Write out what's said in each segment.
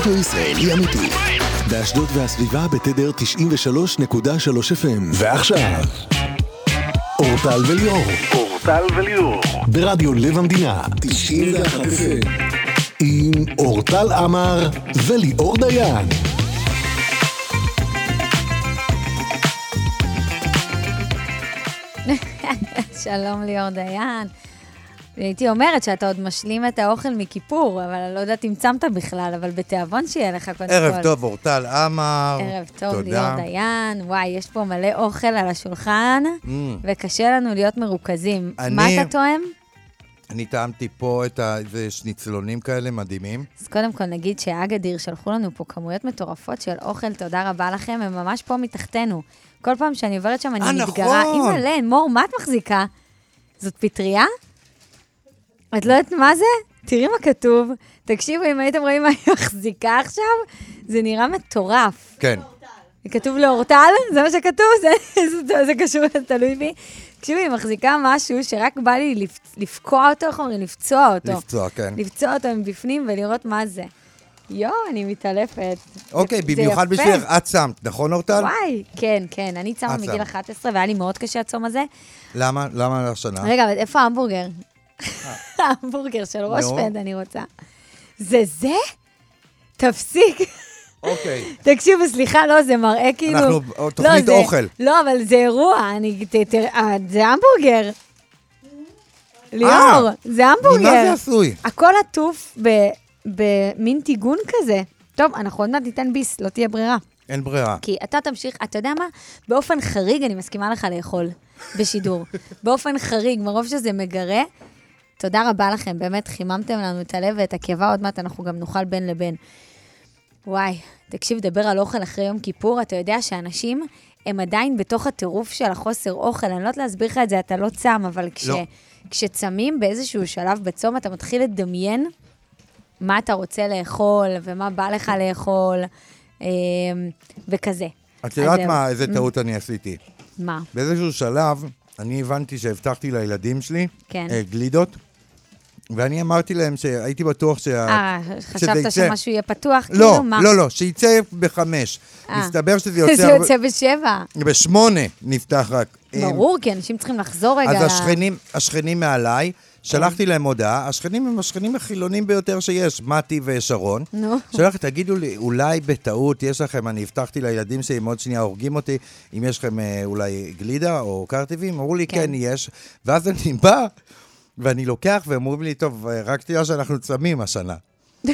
רדיו ישראלי אמיתי. באשדוד והסביבה בתדר 93.3 FM. ועכשיו, אורטל וליאור. אורטל וליאור. ברדיו לב המדינה. 91 FM. עם אורטל עמר וליאור דיין. שלום ליאור דיין. הייתי אומרת שאתה עוד משלים את האוכל מכיפור, אבל אני לא יודעת אם צמת בכלל, אבל בתיאבון שיהיה לך קודם כל. ערב טוב, אורטל עמר. ערב טוב, תודה. ליאור דיין. וואי, יש פה מלא אוכל על השולחן, Mm, וקשה לנו להיות מרוכזים. אני- מה אתה טועם? אני טעמתי פה את ה... איזה שניצלונים כאלה מדהימים. אז קודם כל נגיד שאגדיר שלחו לנו פה כמויות מטורפות של אוכל, תודה רבה לכם, הם ממש פה מתחתנו. כל פעם שאני עוברת שם אני אה, מתגרה. נכון. אימא'לה, מור, מה את מחזיקה? זאת פטריה? את לא יודעת מה זה? תראי מה כתוב. תקשיבו, אם הייתם רואים מה היא מחזיקה עכשיו, זה נראה מטורף. כן. זה כתוב לאורטל? זה מה שכתוב? זה, זה, זה קשור, זה תלוי בי. תקשיבי, היא מחזיקה משהו שרק בא לי לפ, לפקוע אותו, איך אומרים? לפצוע אותו. לפצוע, כן. לפצוע אותו מבפנים ולראות מה זה. יואו, אני מתעלפת. אוקיי, במיוחד. בשבילך, את שמת, נכון, אורטל? וואי, כן, כן, אני צמה את מגיל שמה. 11, והיה לי מאוד קשה הצום הזה. למה? למה השנה? רגע, אבל איפה ההמבורגר? ההמבורגר של רושפלד, אני רוצה. זה זה? תפסיק. אוקיי. תקשיבו, סליחה, לא, זה מראה כאילו... אנחנו- לא, תוכנית זה- אוכל. לא, אבל זה אירוע, אני... אה, זה המבורגר. ליאור, אה, זה המבורגר. ממה זה עשוי? הכל עטוף ב- במין טיגון כזה. טוב, אנחנו עוד מעט ניתן ביס, לא תהיה ברירה. אין ברירה. כי אתה תמשיך, אתה יודע מה? באופן חריג אני מסכימה לך לאכול בשידור. באופן חריג, מרוב שזה מגרה. תודה רבה לכם, באמת חיממתם לנו את הלב ואת הקיבה, עוד מעט אנחנו גם נאכל בין לבין. וואי, תקשיב, דבר על אוכל אחרי יום כיפור, אתה יודע שאנשים הם עדיין בתוך הטירוף של החוסר אוכל, אני לא יודעת להסביר לך את זה, אתה לא צם, אבל כש, לא. כשצמים באיזשהו שלב בצום, אתה מתחיל לדמיין מה אתה רוצה לאכול ומה בא לך לאכול, אה, וכזה. את יודעת. מה, איזה טעות אני עשיתי? מה? באיזשהו שלב, אני הבנתי שהבטחתי לילדים שלי כן. אה, גלידות, ואני אמרתי להם שהייתי בטוח שה... אה, שזה חשבת יצא- שמשהו יהיה פתוח? לא, כאילו, מה? לא, לא, שיצא בחמש. אה. מסתבר שזה זה יוצא... יוצא בשבע. בשמונה נפתח רק. אה, ברור, כי אנשים צריכים לחזור רגע. אז השכנים מעליי, שלחתי להם הודעה, השכנים הם השכנים החילונים ביותר שיש, מתי ושרון. נו. שלחתי, תגידו לי, אולי בטעות יש לכם, אני הבטחתי לילדים שלי, עוד שנייה הורגים אותי, אם יש לכם אה, אולי גלידה או קרטיבים? אמרו לי, כן. כן, יש. ואז אני בא, ואני לוקח, והם אומרים לי, טוב, אה, רק תדע שאנחנו צמים השנה.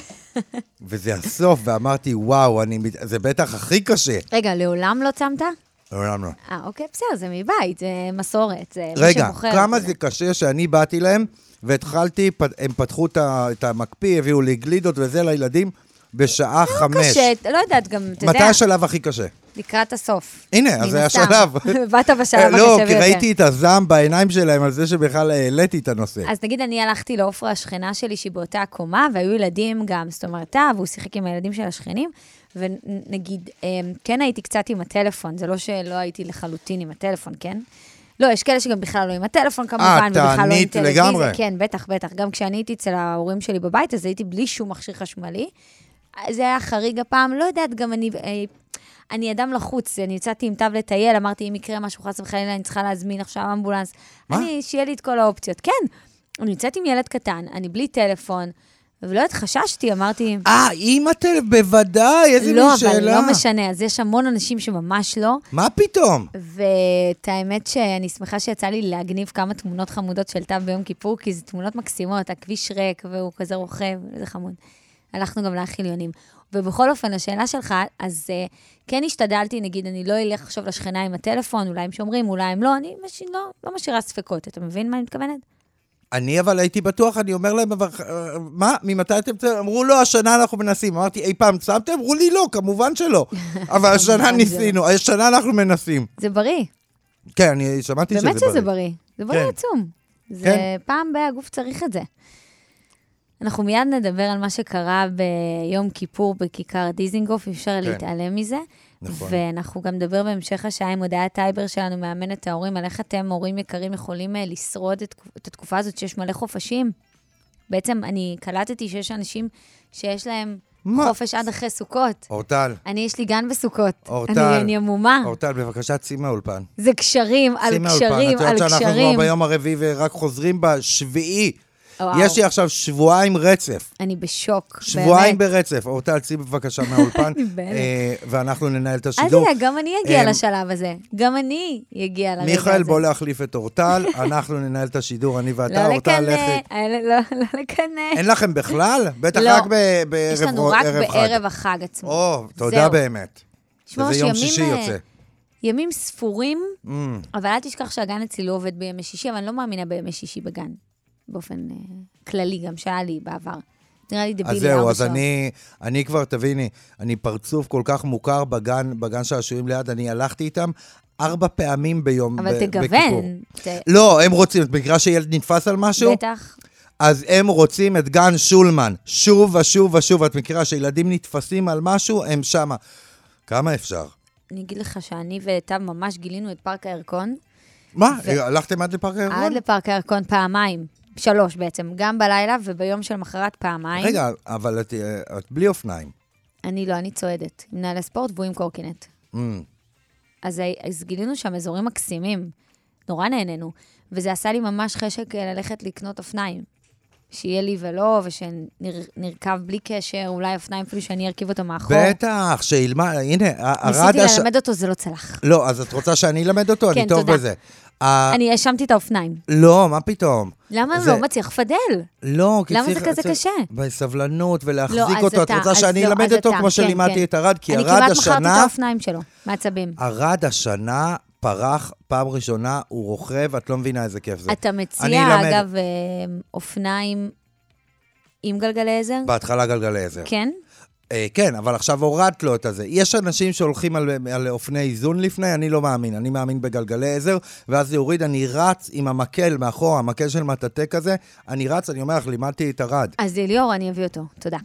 וזה הסוף, ואמרתי, וואו, אני, זה בטח הכי קשה. רגע, לעולם לא צמת? לעולם לא. אה, אוקיי, בסדר, זה מבית, זה מסורת, זה מי רגע, שבוחר. כמה זה- קשה שאני באתי להם, והתחלתי, הם פתחו את המקפיא, הביאו לי גלידות וזה לילדים, בשעה חמש. קשה, לא יודעת, גם, אתה יודע, מתי השלב הכי קשה? לקראת הסוף. הנה, אז זה. השלב. באת בשלב הקשה לא, ביותר. כי ראיתי את הזעם בעיניים שלהם על זה שבכלל העליתי את הנושא. אז נגיד, אני הלכתי לעופרה, השכנה שלי, שהיא באותה הקומה, והיו ילדים גם, זאת אומרת, והוא שיחק עם הילדים של השכנים, ונגיד, אמ, כן הייתי קצת עם הטלפון, זה לא שלא הייתי לחלוטין עם הטלפון, כן? לא, יש כאלה שגם בכלל לא עם הטלפון כמובן, ובכלל לא עם תענית טלוויזיה. לגמרי. כן, בטח, בטח. גם כשאני הייתי אצל ההורים שלי בבית, אז הייתי בלי שום מכשיר חשמלי. זה היה חריג הפעם, לא יודעת, גם אני... אה, אני אדם לחוץ, אני יצאתי עם תו לטייל, אמרתי, אם יקרה משהו חס וחלילה, אני צריכה להזמין עכשיו אמבולנס. מה? אני, שיהיה לי את כל האופציות. כן, אני יוצאת עם ילד קטן, אני בלי טלפון, ולא יודעת, חששתי, אמרתי... אה, אימא טל, בוודאי, איזה לא, מין שאלה. אבל לא משנה, אז יש המון אנשים שממש לא, מה פתאום? ואת האמת שאני שמחה שיצא לי להגניב כמה תמונות חמודות של תו ביום כיפור, כי זה תמונות מקסימות, הכביש ריק והוא כזה רוכב, איזה חמוד. הלכנו גם להחליונים. ובכל אופן, השאלה שלך, אז uh, כן השתדלתי, נגיד, אני לא אלך עכשיו לשכנה עם הטלפון, אולי הם שומרים, אולי הם לא, אני מש... לא, לא משאירה ספקות. אתה מבין מה אני מתכוונת? אני אבל הייתי בטוח, אני אומר להם, אבל, אה, מה, ממתי אתם... אמרו, לא, השנה אנחנו מנסים. אמרתי, אי פעם צמתם? אמרו לי, לא, כמובן שלא. אבל השנה ניסינו, השנה אנחנו מנסים. זה בריא. כן, אני שמעתי שזה בריא. באמת שזה בריא. זה בריא כן. עצום. זה כן. פעם בהגוף צריך את זה. אנחנו מיד נדבר על מה שקרה ביום כיפור בכיכר דיזינגוף, אי אפשר כן. להתעלם מזה. נכון. ואנחנו גם נדבר בהמשך השעה עם הודעת טייבר שלנו, מאמנת ההורים, על איך אתם, הורים יקרים, יכולים אה, לשרוד את, את התקופה הזאת שיש מלא חופשים. בעצם אני קלטתי שיש אנשים שיש להם מה? חופש עד אחרי סוכות. אורטל, אני, יש לי גן בסוכות. אורטל. אני, אני עמומה. אורטל, בבקשה, צאי מהאולפן. זה קשרים על צאי מהאולפן. קשרים את על יודעת שאנחנו קשרים. כבר ביום הרביעי ורק חוזרים בשביעי. וואו. יש לי עכשיו שבועיים רצף. אני בשוק, שבועיים באמת. ברצף. אורטל, צאי בבקשה מהאולפן. אה, ואנחנו ננהל את אל השידור. תדאג, גם אני אגיע אמ, לשלב הזה. גם אני אגיע לרגע הזה. מיכאל, בוא להחליף את אורטל, אנחנו ננהל את השידור, אני ואתה, לא אורטל, לכי. אה, לא- לא לקנא. אין לכם בכלל? בטח לא. רק בערב יש לנו רק ערב חג. בערב החג עצמו. או, תודה. באמת. שמע, שזה יום שישי אה, יוצא. ימים ספורים, Mm. אבל אל תשכח שהגן אצלי לא עובד בימי שישי, אבל אני לא מאמינה בימי שישי בגן. באופן אה, כללי, גם שהיה לי בעבר. נראה לי דבילי אז זהו, אז. אני, אני כבר, תביני, אני פרצוף כל כך מוכר בגן, בגן שעשועים ליד, אני הלכתי איתם ארבע פעמים ביום, אבל ב-. תגוון. ת- לא, הם רוצים, את מכירה שילד נתפס על משהו? בטח. אז הם רוצים את גן שולמן. שוב ושוב ושוב, את מכירה שילדים נתפסים על משהו, הם שמה. כמה אפשר? אני אגיד לך שאני וטב ממש גילינו את פארק הירקון. מה, ו- הלכתם עד לפארק הירקון? עד לפארק הירקון פעמיים. שלוש בעצם, גם בלילה וביום שלמחרת פעמיים. רגע, אבל את, את בלי אופניים. אני לא, אני צועדת. עם נעלי ספורט והוא עם קורקינט. Mm. אז, אז גילינו שם אזורים מקסימים. נורא נהנינו. וזה עשה לי ממש חשק אה, ללכת לקנות אופניים. שיהיה לי ולא, ושנרכב בלי קשר, אולי אופניים אפילו שאני ארכיב אותו מאחור. בטח, שילמד, הנה, ארד ניסיתי הש... ללמד אותו, זה לא צלח. לא, אז את רוצה שאני אלמד אותו? אני כן, טוב תודה. בזה. אני האשמתי את האופניים. לא, מה פתאום? למה הוא לא מצליח לפדל? לא, כי למה צריך... זה כזה קשה? בסבלנות ולהחזיק לא, אז אותו. את רוצה שאני לא, אלמד אותו כמו כן, שלימדתי כן. את ארד? כי אני ארד כמעט מכרתי את השנה... האופניים שלו, מעצבים. ארד השנה פרח פעם ראשונה, הוא רוכב, את לא מבינה איזה כיף זה. אתה אני מציע. אגב, אה, אופניים עם גלגלי עזר? בהתחלה גלגלי עזר. כן? אה, כן, אבל עכשיו הורדת לו את הזה. יש אנשים שהולכים על, על אופני איזון לפני, אני לא מאמין. אני מאמין בגלגלי עזר, ואז זה יוריד, אני רץ עם המקל מאחורה, המקל של מטאטא כזה, אני רץ, אני אומר לך, לימדתי את ארד. אז ליאור, אני אביא אותו. תודה.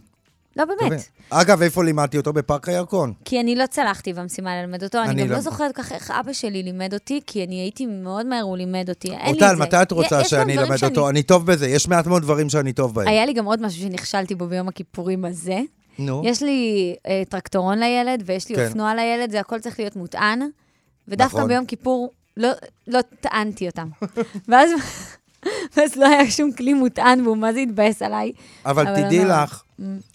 לא, באמת. אגב, איפה לימדתי אותו? בפארק הירקון. כי אני לא צלחתי במשימה ללמד אותו. אני אני גם לא- לא זוכרת ככה איך אבא שלי לימד אותי, כי אני הייתי מאוד מהר, הוא לימד אותי. אין לי את זה. מתי את רוצה שאני אלמד אותו? אני טוב בזה, יש מעט מאוד דברים שאני טוב בהם. היה לי גם עוד משהו שנכשלתי בו ביום הכיפורים הזה. נו. יש לי אה, טרקטורון לילד, ויש לי כן. אופנוע לילד, זה הכל צריך להיות מוטען. ודווקא נכון. ביום כיפור לא, לא טענתי אותם. ואז, ואז לא היה שום כלי מוטען, והוא מה זה התבאס עליי. אבל אבל תדעי אני לא- לך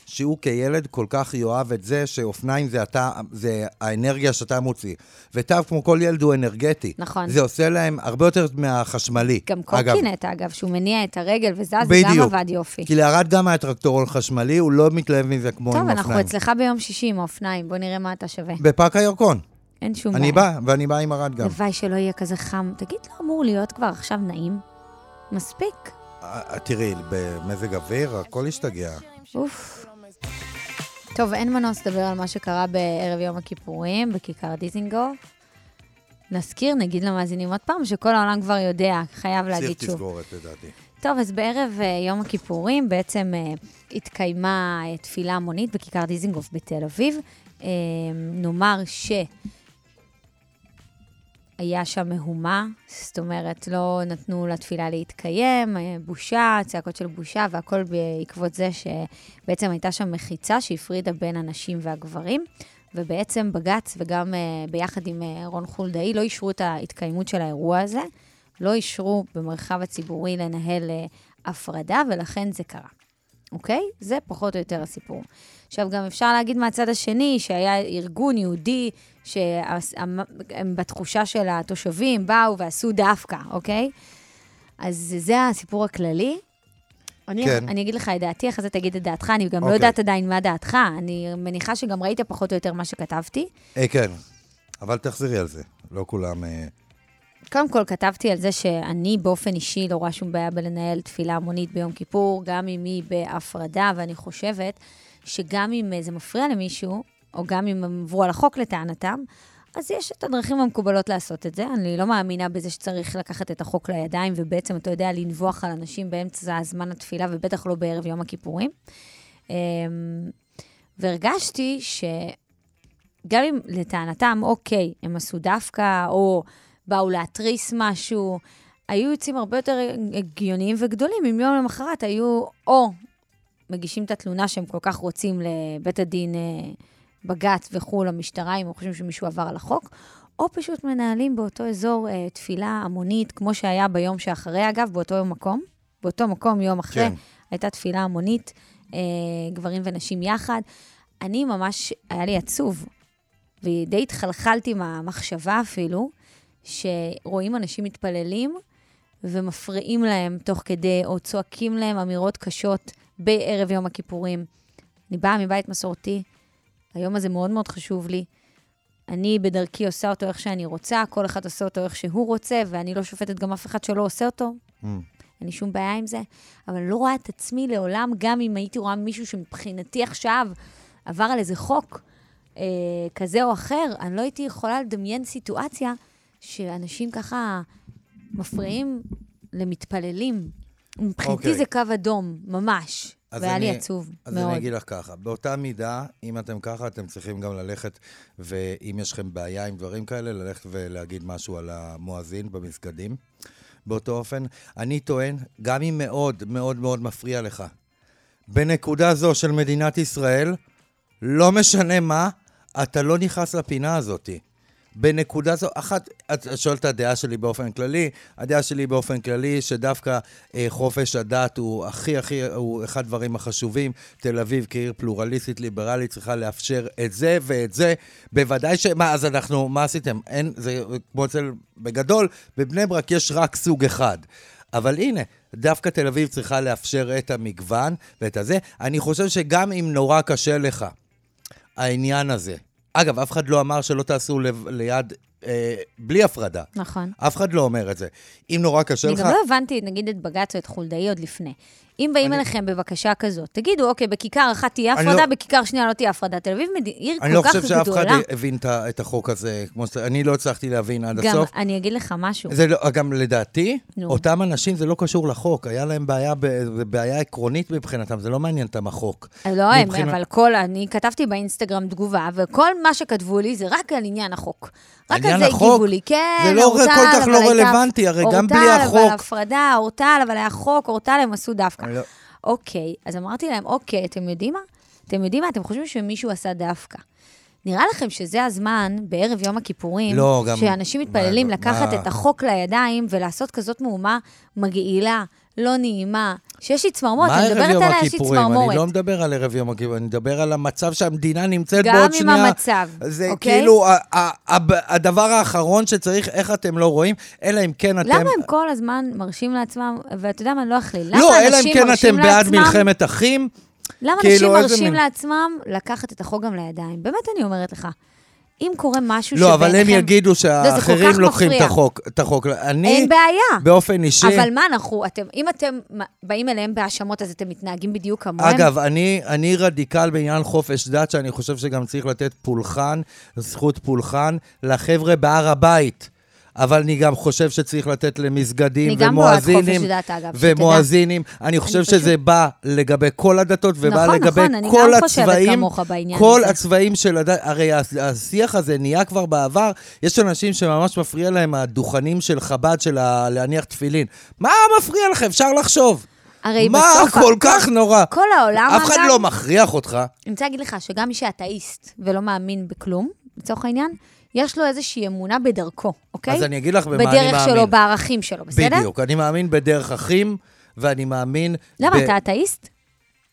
שהוא כילד כל כך יאהב את זה שאופניים זה אתה, זה האנרגיה שאתה מוציא. ותו, כמו כל ילד, הוא אנרגטי. נכון. זה עושה להם הרבה יותר מהחשמלי. גם אגב, קורקינט, אגב, שהוא מניע את הרגל וזז, זה גם בדיוק. עבד יופי. כי לארד גם היה טרקטורון חשמלי, הוא לא מתלהב מזה כמו טוב, עם אנחנו אופניים. אצלך ביום שישי עם האופניים, בוא נראה מה אתה שווה. בפארק הירקון. אין שום אני בעיה. בא, ואני בא עם ארד גם. הלוואי שלא יהיה כזה חם. תגיד, לא אמור להיות כבר עכשיו נעים? מספיק. תראי, במזג אוויר, הכל השתגע. אוף. טוב, אין מנוס לדבר על מה שקרה בערב יום הכיפורים בכיכר דיזינגוף. נזכיר, נגיד למאזינים עוד פעם, שכל העולם כבר יודע, חייב צריך להגיד שוב. תסגורת, לדעתי. טוב, אז בערב אה, יום הכיפורים בעצם אה, התקיימה אה, תפילה המונית בכיכר דיזינגוף בתל אביב. נאמר שהיה שם מהומה, זאת אומרת, לא נתנו לתפילה להתקיים, אה, בושה, צעקות של בושה, והכל בעקבות זה שבעצם הייתה שם מחיצה שהפרידה בין הנשים והגברים. ובעצם בג"ץ, וגם uh, ביחד עם uh, רון חולדאי, לא אישרו את ההתקיימות של האירוע הזה, לא אישרו במרחב הציבורי לנהל הפרדה, ולכן זה קרה. אוקיי? זה פחות או יותר הסיפור. עכשיו, גם אפשר להגיד מהצד השני, שהיה ארגון יהודי, שהם בתחושה של התושבים באו ועשו דווקא, אוקיי? אז זה הסיפור הכללי. אני, כן. אני אגיד לך את דעתי, אחרי זה תגיד את דעתך, אני גם לא אוקיי. יודעת עדיין מה דעתך, אני מניחה שגם ראית פחות או יותר מה שכתבתי. אה, כן, אבל תחזרי על זה. לא כולם... אה, קודם כל, כתבתי על זה שאני באופן אישי לא רואה שום בעיה בלנהל תפילה המונית ביום כיפור, גם אם היא בהפרדה, ואני חושבת שגם אם אה, זה מפריע למישהו, או גם אם הם עברו על החוק לטענתם, אז יש את הדרכים המקובלות לעשות את זה. אני לא מאמינה בזה שצריך לקחת את החוק לידיים, ובעצם, אתה יודע, לנבוח על אנשים באמצע זמן התפילה, ובטח לא בערב יום הכיפורים. אמ, והרגשתי שגם אם לטענתם, אוקיי, הם עשו דווקא, או באו להתריס משהו, היו יוצאים הרבה יותר הגיוניים וגדולים אם יום למחרת היו או מגישים את התלונה שהם כל כך רוצים לבית הדין אה, בג"ץ וכו', למשטרה, אם הם חושבים שמישהו עבר על החוק, או פשוט מנהלים באותו אזור אה, תפילה המונית, כמו שהיה ביום שאחרי, אגב, באותו יום מקום. באותו מקום, יום אחרי, כן. כן. הייתה תפילה המונית, אה, גברים ונשים יחד. אני ממש, היה לי עצוב, ודי התחלחלתי מהמחשבה אפילו, שרואים אנשים מתפללים ומפריעים להם תוך כדי, או צועקים להם אמירות קשות בערב יום הכיפורים. אני באה מבית מסורתי, היום הזה מאוד מאוד חשוב לי. אני בדרכי עושה אותו איך שאני רוצה, כל אחד עושה אותו איך שהוא רוצה, ואני לא שופטת גם אף אחד שלא עושה אותו. Mm. אין לי שום בעיה עם זה, אבל אני לא רואה את עצמי לעולם, גם אם הייתי רואה מישהו שמבחינתי עכשיו עבר על איזה חוק אה, כזה או אחר, אני לא הייתי יכולה לדמיין סיטואציה שאנשים ככה מפריעים למתפללים. מבחינתי אוקיי. זה קו אדום, ממש. אז והיה לי אני- עצוב אז מאוד. אני אגיד לך ככה, באותה מידה, אם אתם ככה, אתם צריכים גם ללכת, ואם יש לכם בעיה עם דברים כאלה, ללכת ולהגיד משהו על המואזין במסגדים. באותו אופן, אני טוען, גם אם מאוד מאוד מאוד מפריע לך, בנקודה זו של מדינת ישראל, לא משנה מה, אתה לא נכנס לפינה הזאתי. בנקודה זו, אחת, את שואלת את הדעה שלי באופן כללי, הדעה שלי באופן כללי שדווקא אה, חופש הדת הוא הכי הכי, הוא אחד הדברים החשובים. תל אביב כעיר פלורליסטית ליברלית צריכה לאפשר את זה ואת זה. בוודאי ש... מה, אז אנחנו, מה עשיתם? אין, זה כמו אצל, בגדול, בבני ברק יש רק סוג אחד. אבל הנה, דווקא תל אביב צריכה לאפשר את המגוון ואת הזה. אני חושב שגם אם נורא קשה לך, העניין הזה. אגב, אף אחד לא אמר שלא תעשו לב, ליד, אה, בלי הפרדה. נכון. אף אחד לא אומר את זה. אם נורא קשה אני לך... גם לא הבנתי, נגיד, את בג"ץ או את חולדאי עוד לפני. אם באים אני- אליכם בבקשה כזאת, תגידו, אוקיי, בכיכר אחת תהיה אני הפרדה, לא- בכיכר שנייה לא תהיה הפרדה. תל אביב מד- עיר אני לא כל כך חושב שאף אחד גדולה. הבין את החוק הזה, כמו ש... אני לא הצלחתי להבין עד גם, הסוף. אני אגיד לך משהו. זה לא, גם לדעתי, נו. אותם אנשים זה לא קשור לחוק, היה להם בעיה, בעיה עקרונית מבחינתם, זה לא מעניין אותם החוק. לא הם, מבחינת- אבל כל, אני כתבתי באינסטגרם תגובה, וכל מה שכתבו לי זה רק על עניין החוק. רק על זה? הגיבו לי, כן, זה לא אורטל, כל כך אבל לא הייתה- רלוונטי, הרי גם בלי אורטל, החוק. אבל הפרדה, אורטל, אבל היה חוק, אורטל הם עשו דווקא. לא- אוקיי, אז אמרתי להם, אוקיי, אתם יודעים מה? אתם יודעים מה? אתם חושבים שמישהו עשה דווקא. נראה לכם שזה הזמן, בערב יום הכיפורים, לא, גם- שאנשים מתפללים מה- לקחת מה- את החוק לידיים ולעשות כזאת מהומה מגעילה, לא נעימה, שיש לי צמרמורת, אני מדברת עליה, יש לי? צמרמורת. אני לא מדבר על ערב יום הכיפורים, אני מדבר על המצב שהמדינה נמצאת גם בעוד עם שנייה. המצב, זה אוקיי? כאילו ה- ה- ה- הדבר האחרון שצריך, איך אתם לא רואים, אלא אם כן אתם... למה הם כל הזמן מרשים לעצמם, ואתה יודע מה, אני לא אכליל, למה לא, אלא אם כן אתם בעד מלחמת אחים. למה כאילו, אנשים מרשים לעצמם לקחת את החוק גם לידיים? באמת אני אומרת לך. אם קורה משהו לא, אבל הם שבעיניכם- יגידו שהאחרים לוקחים את. החוק. את החוק. אני, אין בעיה. באופן אישי... אבל מה אנחנו, אתם, אם אתם באים אליהם בהאשמות, אז אתם מתנהגים בדיוק כמוהם? אגב, אני, אני רדיקל בעניין חופש דת, שאני חושב שגם צריך לתת פולחן, זכות פולחן, לחבר'ה בהר הבית. אבל אני גם חושב שצריך לתת למסגדים אני גם בעד חופש ומואזינים. דת, אגב, שתדע. ומואזינים. אני חושב פשוט- שזה בא לגבי כל הדתות, ובא נכון, לגבי נכון, אני כל גם חושבת הצבעים. כמוך בעניין כל הזה. הצבעים של הדת. הרי השיח הזה נהיה כבר בעבר. יש אנשים שממש מפריע להם הדוכנים של חב"ד, של ה- להניח תפילין. מה מפריע לכם? אפשר לחשוב. הרי מה בסוף כל הכל- כך נורא? כל העולם, אף אחד אגב, לא מכריח אותך. אני רוצה להגיד לך שגם מי שאתאיסט ולא מאמין בכלום, לצורך העניין, יש לו איזושהי אמונה בדרכו, אוקיי? אז אני אגיד לך במה אני מאמין. בדרך שלו, בערכים שלו, בסדר? בדיוק. אני מאמין בדרך אחים, ואני מאמין... למה, ב- אתה אתאיסט?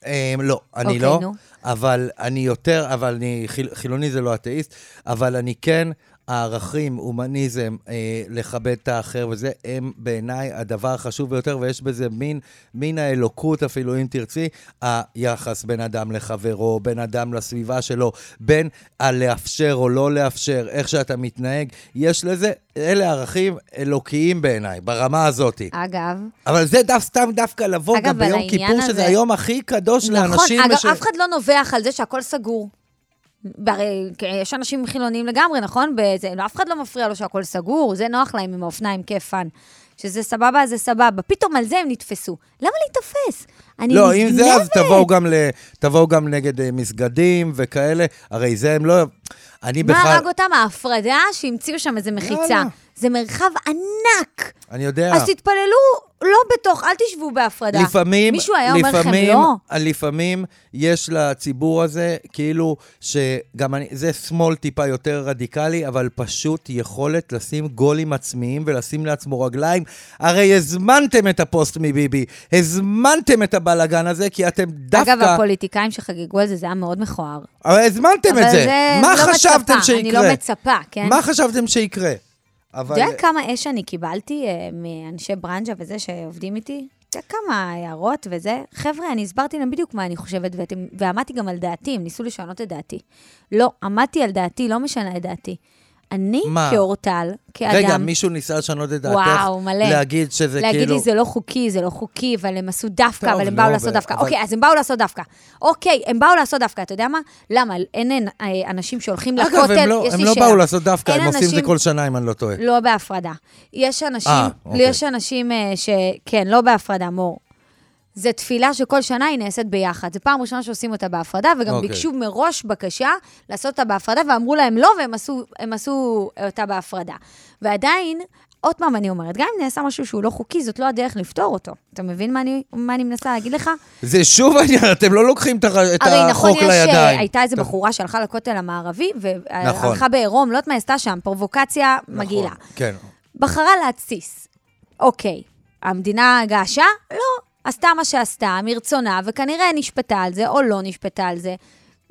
אה, לא, אני אוקיי, לא. נו. אבל אני יותר, אבל אני, חיל, חילוני זה לא אתאיסט, אבל אני כן, הערכים, הומניזם, אה, לכבד את האחר וזה, הם בעיניי הדבר החשוב ביותר, ויש בזה מין, מין האלוקות אפילו, אם תרצי, היחס בין אדם לחברו, בין אדם לסביבה שלו, בין הלאפשר או לא לאפשר, איך שאתה מתנהג, יש לזה, אלה ערכים אלוקיים בעיניי, ברמה הזאת. אגב, אבל זה דו, סתם דווקא לבוא אגב, גם ביום כיפור, שזה הזה- היום הכי קדוש נכון, לאנשים. אגב, ש- אף אחד לא נובח על זה שהכל סגור. והרי יש אנשים חילוניים לגמרי, נכון? בזה, אף אחד לא מפריע לו שהכל סגור, זה נוח להם עם האופניים, כיף פאן. שזה סבבה, זה סבבה. פתאום על זה הם נתפסו. למה להיתפס? אני לא, אם זה, אז. תבואו גם, ל... תבואו גם נגד אה, מסגדים וכאלה. הרי זה הם לא... אני מה בכלל... הרג אותם? ההפרדה שהמציאו שם איזה מחיצה. יאללה. זה מרחב ענק. אני יודע. אז תתפללו לא בתוך, אל תשבו בהפרדה. לפעמים, מישהו היה אומר לכם לפעמים, לא? לפעמים יש לציבור הזה, כאילו, שגם אני, זה שמאל טיפה יותר רדיקלי, אבל פשוט יכולת לשים גולים עצמיים ולשים לעצמו רגליים. הרי הזמנתם את הפוסט מביבי, הזמנתם את הבלגן הזה, כי אתם דווקא... אגב, הפוליטיקאים שחגגו על זה, זה היה מאוד מכוער. אבל הזמנתם אבל את זה. זה מה לא חשבתם מצפה, שיקרה? אני לא מצפה, כן? מה חשבתם שיקרה? אבל... אתה יודע כמה אש אני קיבלתי אה, מאנשי ברנז'ה וזה שעובדים איתי? אתה יודע כמה הערות וזה? חבר'ה, אני הסברתי להם בדיוק מה אני חושבת, ואתם, ועמדתי גם על דעתי, הם ניסו לשנות את דעתי. לא, עמדתי על דעתי, לא משנה את דעתי. אני, מה? כאורטל, כאדם... רגע, מישהו ניסה לשנות את דעתך? וואו, מלא. להגיד שזה להגיד כאילו... לי, זה לא חוקי, זה לא חוקי, אבל הם עשו דווקא, טוב, אבל הם לא, באו לעשות אבל- דווקא. אבל- אוקיי, אז הם באו לעשות דווקא. אוקיי, הם באו לעשות דווקא, אתה יודע מה? למה? אין אין, אה, אנשים שהולכים לכותל, אגב, הם לא, יש הם לי לא שאלה. באו לעשות דווקא, הם עושים את זה אנשים- כל שנה, אם אני לא טועה. לא בהפרדה. יש אנשים, אה, אוקיי. יש אנשים אה, ש... כן, לא בהפרדה, מור. זו תפילה שכל שנה היא נעשית ביחד. זו פעם ראשונה שעושים אותה בהפרדה, וגם אוקיי. ביקשו מראש בקשה לעשות אותה בהפרדה, ואמרו להם לא, והם עשו, עשו אותה בהפרדה. ועדיין, עוד פעם אני אומרת, גם אם נעשה משהו שהוא לא חוקי, זאת לא הדרך לפתור אותו. אתה מבין מה אני, מה אני מנסה להגיד לך? זה שוב העניין, אתם לא לוקחים את ה- את הרי נכון, החוק יש, לידיים. הייתה איזו בחורה שהלכה לכותל המערבי, נכון. והלכה בעירום, לא יודעת מה עשתה שם, פרובוקציה מגעילה. נכון, כן. בחרה להתסיס. אוקיי, המדינה געשה? לא. עשתה מה שעשתה, מרצונה, וכנראה נשפטה על זה, או לא נשפטה על זה.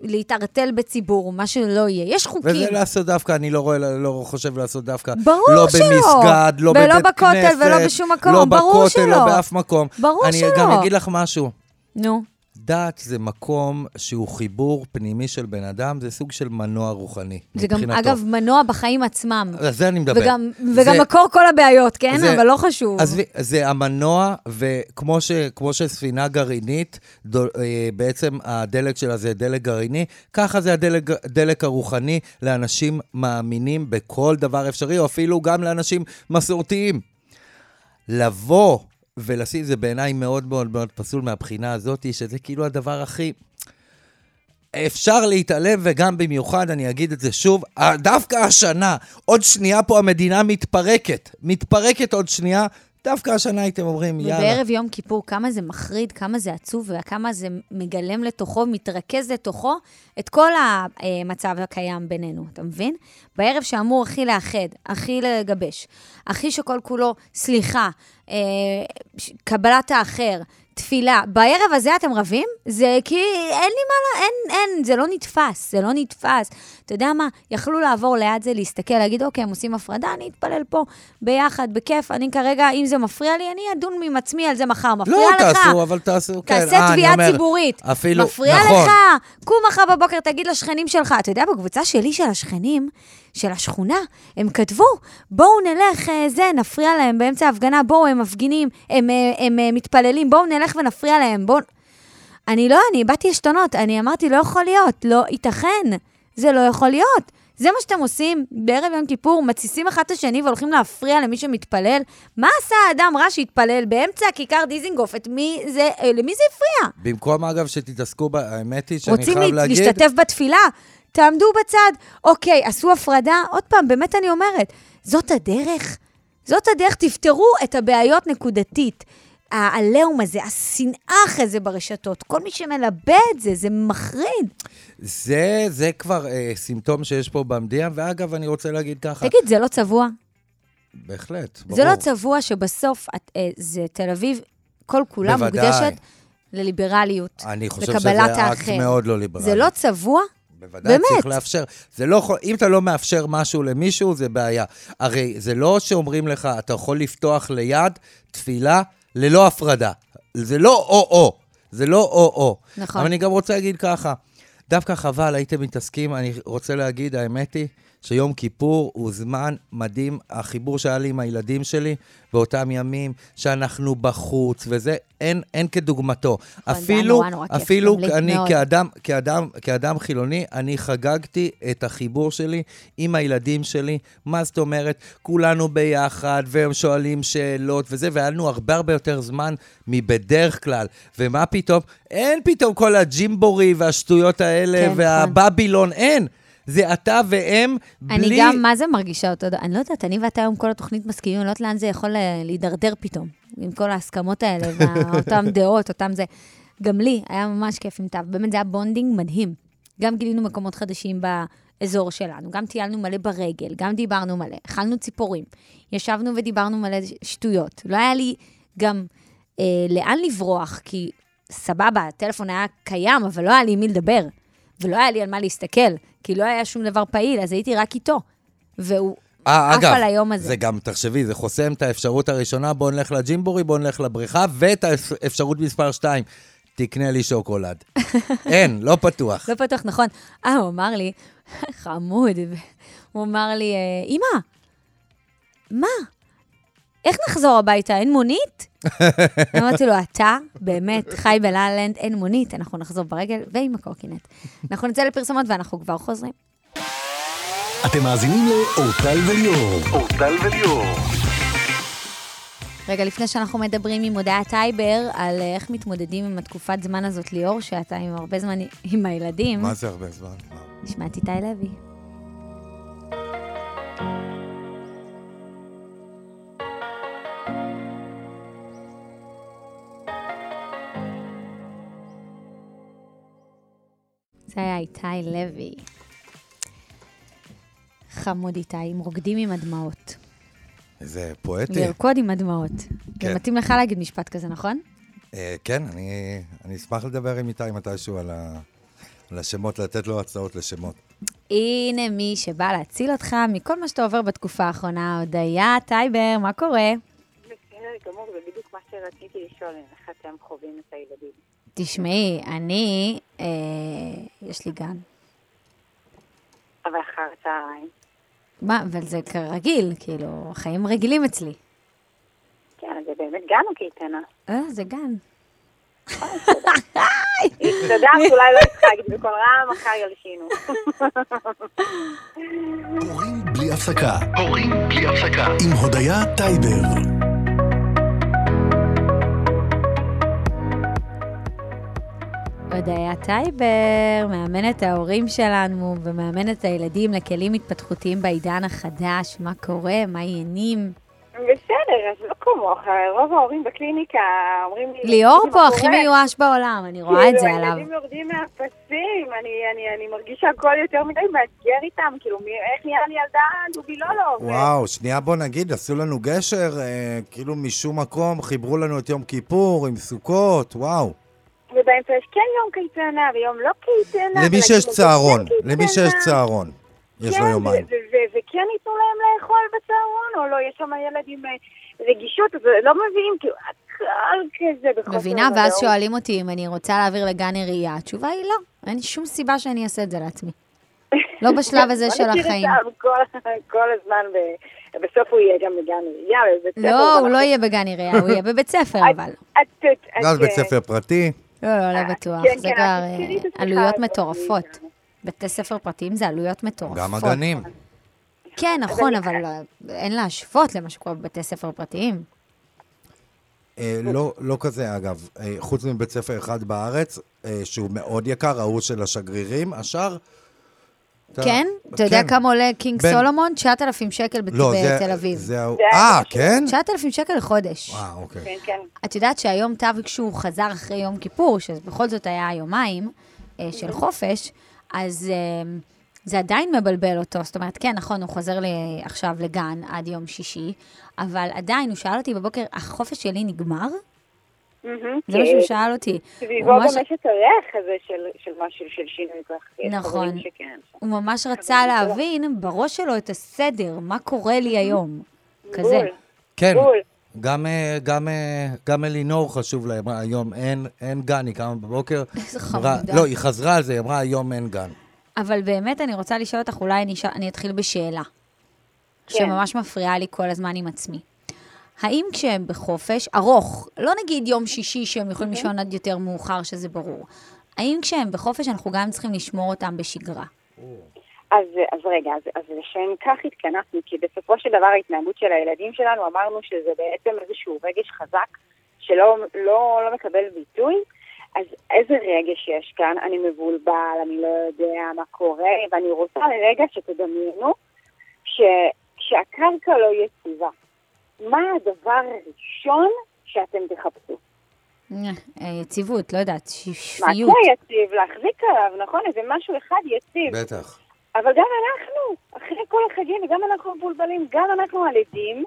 להתערטל בציבור, מה שלא יהיה. יש חוקים. וזה לעשות דווקא, אני לא רואה, לא חושב לעשות דווקא. ברור לא שלא. במסגד, לא ולא בבית בכותל כנסת. ולא בשום מקום, לא ברור בכותל, שלא. לא באף מקום. ברור אני שלא. גם אגיד לך משהו. נו, דת זה מקום שהוא חיבור פנימי של בן אדם, זה סוג של מנוע רוחני. זה גם, מבחינתו. אגב, מנוע בחיים עצמם. על זה אני מדבר. וגם, וגם זה- מקור כל הבעיות, כן? זה- אבל לא חשוב. עזבי, זה המנוע, וכמו ש, שספינה גרעינית, דו, אה, בעצם הדלק שלה זה דלק גרעיני, ככה זה הדלק, הדלק הרוחני לאנשים מאמינים בכל דבר אפשרי, או אפילו גם לאנשים מסורתיים. לבוא ולשים, זה בעיניי מאוד מאוד מאוד פסול מהבחינה הזאת, שזה כאילו הדבר הכי... אפשר להתעלם, וגם במיוחד, אני אגיד את זה שוב, דווקא השנה, עוד שנייה פה המדינה מתפרקת. מתפרקת עוד שנייה, דווקא השנה הייתם אומרים, יאללה. ובערב יום כיפור, כמה זה מחריד, כמה זה עצוב, וכמה זה מגלם לתוכו, מתרכז לתוכו את כל המצב הקיים בינינו, אתה מבין? בערב שאמור הכי לאחד, הכי לגבש, הכי שכל כולו סליחה, אה, קבלת האחר, תפילה. בערב הזה אתם רבים? זה כי אין לי מה, אין, אין, זה לא נתפס, זה לא נתפס. אתה יודע מה, יכלו לעבור ליד זה, להסתכל, להגיד, אוקיי, הם עושים הפרדה, אני אתפלל פה ביחד, בכיף. אני כרגע, אם זה מפריע לי, אני אדון עם עצמי על זה מחר. מפריע לא לך? תעשו, אבל תעשו, כן. תעשה אה, תביעה אומר, ציבורית. אפילו, מפריע נכון. לך? קום מחר בבוקר, תגיד לשכנים שלך. אתה יודע, בקבוצה שלי של השכנים, של השכונה, הם כתבו, בואו נלך, אה, זה, נפריע להם באמצע ההפגנה, בואו, הם מפגינים, הם, אה, הם, אה, מתפללים, בואו נלך ונפריע להם, בואו... אני לא, אני איבדתי עשתונות, אני אמרתי, לא יכול להיות, לא ייתכן, זה לא יכול להיות. זה מה שאתם עושים בערב יום כיפור, מתסיסים אחד את השני והולכים להפריע למי שמתפלל? מה עשה האדם רע שהתפלל באמצע כיכר דיזינגוף? את מי זה, אה, למי זה הפריע? במקום, אגב, שתתעסקו, ב... האמת היא שאני רוצים חייב לה- להגיד... להשתתף בתפילה? תעמדו בצד. אוקיי, עשו הפרדה? עוד פעם, באמת אני אומרת, זאת הדרך? זאת הדרך, תפתרו את הבעיות נקודתית. העליהום הזה, השנאה אחרי זה ברשתות, כל מי שמלבה את זה, זה מחריד. זה, זה כבר אה, סימפטום שיש פה במדינה, ואגב, אני רוצה להגיד ככה... תגיד, זה לא צבוע? בהחלט, ברור. זה לא צבוע שבסוף את, אה, זה תל אביב, כל כולה בוודאי. מוקדשת לליברליות, אני חושב שזה אקט האחר. מאוד לא ליברלי. זה לא צבוע? בוודאי באמת. צריך לאפשר. זה לא יכול, אם אתה לא מאפשר משהו למישהו, זה בעיה. הרי זה לא שאומרים לך, אתה יכול לפתוח ליד תפילה ללא הפרדה. זה לא או-או. זה לא או-או. נכון. אבל אני גם רוצה להגיד ככה, דווקא חבל, הייתם מתעסקים, אני רוצה להגיד, האמת היא, שיום כיפור הוא זמן מדהים. החיבור שהיה לי עם הילדים שלי באותם ימים, שאנחנו בחוץ, וזה, אין, אין כדוגמתו. היה אפילו, אפילו אני. כאדם, כאדם, כאדם חילוני, אני חגגתי את החיבור שלי עם הילדים שלי. מה זאת אומרת? כולנו ביחד, והם שואלים שאלות וזה, והיה לנו הרבה הרבה יותר זמן מבדרך כלל. ומה פתאום? אין פתאום כל הג'ימבורי והשטויות האלה, כן, והבבילון, אין. זה אתה והם, בלי... אני גם, מה זה מרגישה אותו דבר? אני לא יודעת, אני ואתה היום כל התוכנית מסכימים, אני לא יודעת לאן זה יכול אה, להידרדר פתאום, עם כל ההסכמות האלה, ואותן דעות, אותם זה. גם לי, היה ממש כיף עם תו. באמת, זה היה bonding מדהים. גם גילינו מקומות חדשים באזור שלנו, גם טיילנו מלא ברגל, גם דיברנו מלא, אכלנו ציפורים, ישבנו ודיברנו מלא שטויות. לא היה לי גם אה, לאן לברוח, כי סבבה, הטלפון היה קיים, אבל לא היה לי עם מי לדבר. ולא היה לי על מה להסתכל, כי לא היה שום דבר פעיל, אז הייתי רק איתו. והוא אה, עף אגב, על היום הזה. זה גם, תחשבי, זה חוסם את האפשרות הראשונה, בוא נלך לג'ימבורי, בוא נלך לבריכה, ואת האפשרות מספר 2, תקנה לי שוקולד. אין, לא פתוח. לא פתוח, נכון. אה, הוא אמר לי, חמוד, הוא אמר לי, אה, אמא, מה? איך נחזור הביתה? אין מונית? אמרתי לו, אתה באמת חי בלה-לנד, אין מונית, אנחנו נחזור ברגל ועם הקורקינט. אנחנו נצא לפרסומות ואנחנו כבר חוזרים. אתם מאזינים לאורטל וליאור. אורטל וליאור. רגע, לפני שאנחנו מדברים עם הודעה טייבר על אה, איך מתמודדים עם התקופת זמן הזאת, ליאור, שאתה עם הרבה זמן עם הילדים, מה זה הרבה זמן? את איתי לוי. איתי לוי. חמוד איתי, עם רוקדים עם הדמעות. איזה פואטי. לרקוד עם הדמעות. זה כן. מתאים לך להגיד משפט כזה, נכון? אה, כן, אני, אני אשמח לדבר עם איתי מתישהו על, ה, על השמות, לתת לו הצעות לשמות. הנה מי שבא להציל אותך מכל מה שאתה עובר בתקופה האחרונה, הודיה טייבר, מה קורה? בסדר גמור, זה בדיוק מה שרציתי לשאול, איך אתם חווים את הילדים. תשמעי, אני, אה, יש לי גן. אבל אחר הצהריים. מה, אבל זה כרגיל, כאילו, חיים רגילים אצלי. כן, זה באמת גן או קייטנה? אה, זה גן. הסתדרת, אולי לא להגיד בקול רם, מחר ילשינו. הורים בלי הפסקה. הורים בלי הפסקה. עם הודיה טייבר. הודיה טייבר, מאמנת ההורים שלנו ומאמנת את הילדים לכלים התפתחותיים בעידן החדש. מה קורה? מה העניינים? בסדר, אז לא כמוך, רוב ההורים בקליניקה אומרים לי... ליאור "תגידי, פה הכי קורה?" מיואש בעולם, אני רואה את זה כאילו, עליו. הילדים יורדים מהפסים, אני, אני, אני מרגישה הכל יותר מדי מאתגר איתם, כאילו, מי, איך נהיה לי ילדה דובילולו? ו- וואו, שנייה בוא נגיד, עשו לנו גשר, אה, כאילו משום מקום, חיברו לנו את יום כיפור עם סוכות, וואו. ובאמצע יש כן יום קייטנה ויום לא קייטנה. למי שיש צהרון, "כן למי שיש קייטנה". צהרון, יש לו כן, יומיים. וכן ייתנו להם לאכול בצהרון, או לא, יש שם ילד עם אה, רגישות, אז לא מביאים, כאילו, הכל כזה בחוסר מבינה, ואז. שואלים אותי אם אני רוצה להעביר לגן עירייה. התשובה היא לא, אין שום סיבה שאני אעשה את זה לעצמי. לא בשלב הזה של החיים. כל- הזמן, ב- בסוף הוא יהיה גם בגן עירייה, בבית ספר. לא, הוא לא יהיה בגן עירייה, הוא יהיה בבית ספר, אבל. את- את- ואז את- בית ספר פרטי. לא, לא, לא אה, בטוח. כן, זה כן, כבר אה, עלויות מטורפות. בתי ספר פרטיים זה עלויות מטורפות. גם הגנים. כן, נכון, אבל לא- אין להשוות למה שקורה בבתי ספר פרטיים. אה, לא, לא כזה, אגב. חוץ מבית ספר אחד בארץ, שהוא מאוד יקר, ההוא של השגרירים, השאר... כן? אתה יודע כן. כמה עולה קינג סולומון? 9,000 שקל בת- לא, בתל אביב. אה, כן? 9,000 שקל לחודש. אה, אוקיי. כן, כן. את יודעת שהיום תו כשהוא חזר אחרי יום כיפור, שבכל זאת היה יומיים אה, של חופש, אז אה, זה עדיין מבלבל אותו. זאת אומרת, כן, נכון, הוא חוזר עכשיו לגן עד יום שישי, אבל עדיין, הוא שאל אותי בבוקר, החופש שלי נגמר? מהמם, זה מה שהוא שאל אותי. סביבו גם יש את הריח הזה של- של משהו, של שינוי כך. נכון. הוא ממש רצה להבין בראש שלו את הסדר, מה קורה לי היום. כזה. כן. בול. גם, אה, גם, אה, גם אלינור חשוב לה, היא אמרה, היום אין, אין גן, היא קמה בבוקר. איזה אמרה- חמודה. לא, היא חזרה על זה, היא אמרה, היום אין גן. אבל באמת אני רוצה לשאול אותך, אולי אני, ש... אני אתחיל בשאלה, כן. שממש מפריעה לי כל הזמן עם עצמי. האם כשהם בחופש, ארוך, לא נגיד יום שישי שהם יכולים לישון עד יותר מאוחר, שזה ברור, האם כשהם בחופש אנחנו גם צריכים לשמור אותם בשגרה? אז, אז רגע, אז, אז לשם כך התכנסנו, כי בסופו של דבר ההתנהגות של הילדים שלנו, אמרנו שזה בעצם איזשהו רגש חזק שלא לא, לא מקבל ביטוי. אז איזה רגש יש כאן? אני מבולבל, אני לא יודע מה קורה, ואני רוצה לרגע שתדמיינו שכשהקרקע לא יציבה, מה הדבר הראשון שאתם תחפשו? אה, יציבות, לא יודעת, ש- מה שפיות. זה יציב? להחזיק עליו, נכון? איזה משהו אחד יציב. בטח. אבל גם אנחנו, אחרי כל החגים, וגם אנחנו מבולבלים, גם אנחנו על עדים,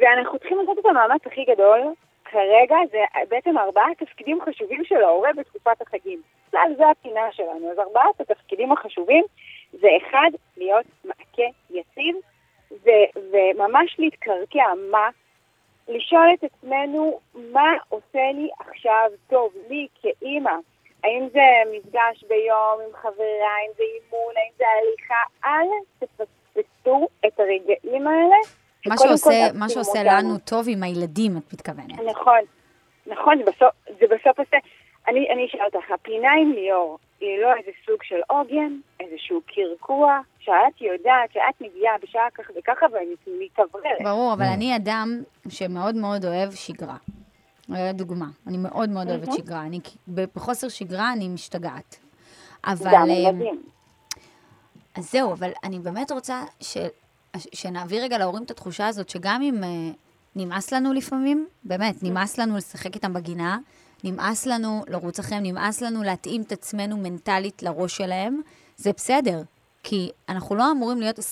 ואנחנו צריכים לעשות את המאמץ הכי גדול. כרגע זה בעצם ארבעה תפקידים חשובים של ההורה בתקופת החגים. בכלל זה הפינה שלנו. אז ארבעת התפקידים החשובים זה אחד, להיות מעקה יציב, ו- וממש להתקרקע מה, לשאול את עצמנו מה עושה לי עכשיו טוב, לי כאימא. האם זה מפגש ביום עם חברה, האם זה אימון, האם זה הליכה, אל תפספסו את הרגעים האלה. מה שעושה, מה שעושה. לנו טוב עם הילדים, את מתכוונת. נכון, נכון, זה בסוף, זה בסוף עושה... אני, אני אשאל אותך, הפינה עם ליאור היא לא איזה סוג של עוגן, איזשהו קרקוע, שאת יודעת שאת מגיעה בשעה ככה וככה ואני מתאווררת. ברור, אבל אני אדם שמאוד מאוד אוהב שגרה. אה, דוגמה, אני מאוד מאוד אוהבת שגרה. אני בחוסר שגרה אני משתגעת. אבל... גם אה, ילדים. אז זהו, אבל אני באמת רוצה ש... שנעביר רגע להורים את התחושה הזאת, שגם אם uh, נמאס לנו לפעמים, באמת, נמאס לנו לשחק איתם בגינה, נמאס לנו לרוץ אחריהם, נמאס לנו להתאים את עצמנו מנטלית לראש שלהם, זה בסדר. כי אנחנו לא אמורים להיות 24-7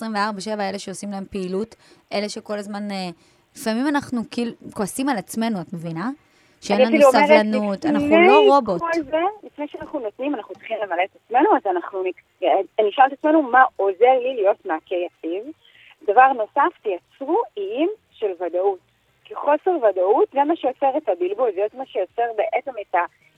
אלה שעושים להם פעילות, אלה שכל הזמן, uh, לפעמים אנחנו כאילו כועסים על עצמנו, את מבינה? שאין לנו כאילו סבלנות, אנחנו לא רובוט. כל זה, לפני שאנחנו נותנים, אנחנו צריכים למלא את עצמנו, אז אנחנו נ- אני אשאל את עצמנו מה עוזר לי להיות מעקה יציב. דבר נוסף, תייצרו איים של ודאות. כי חוסר ודאות זה מה שיוצר את הבלבול, זה מה שיוצר בעצם את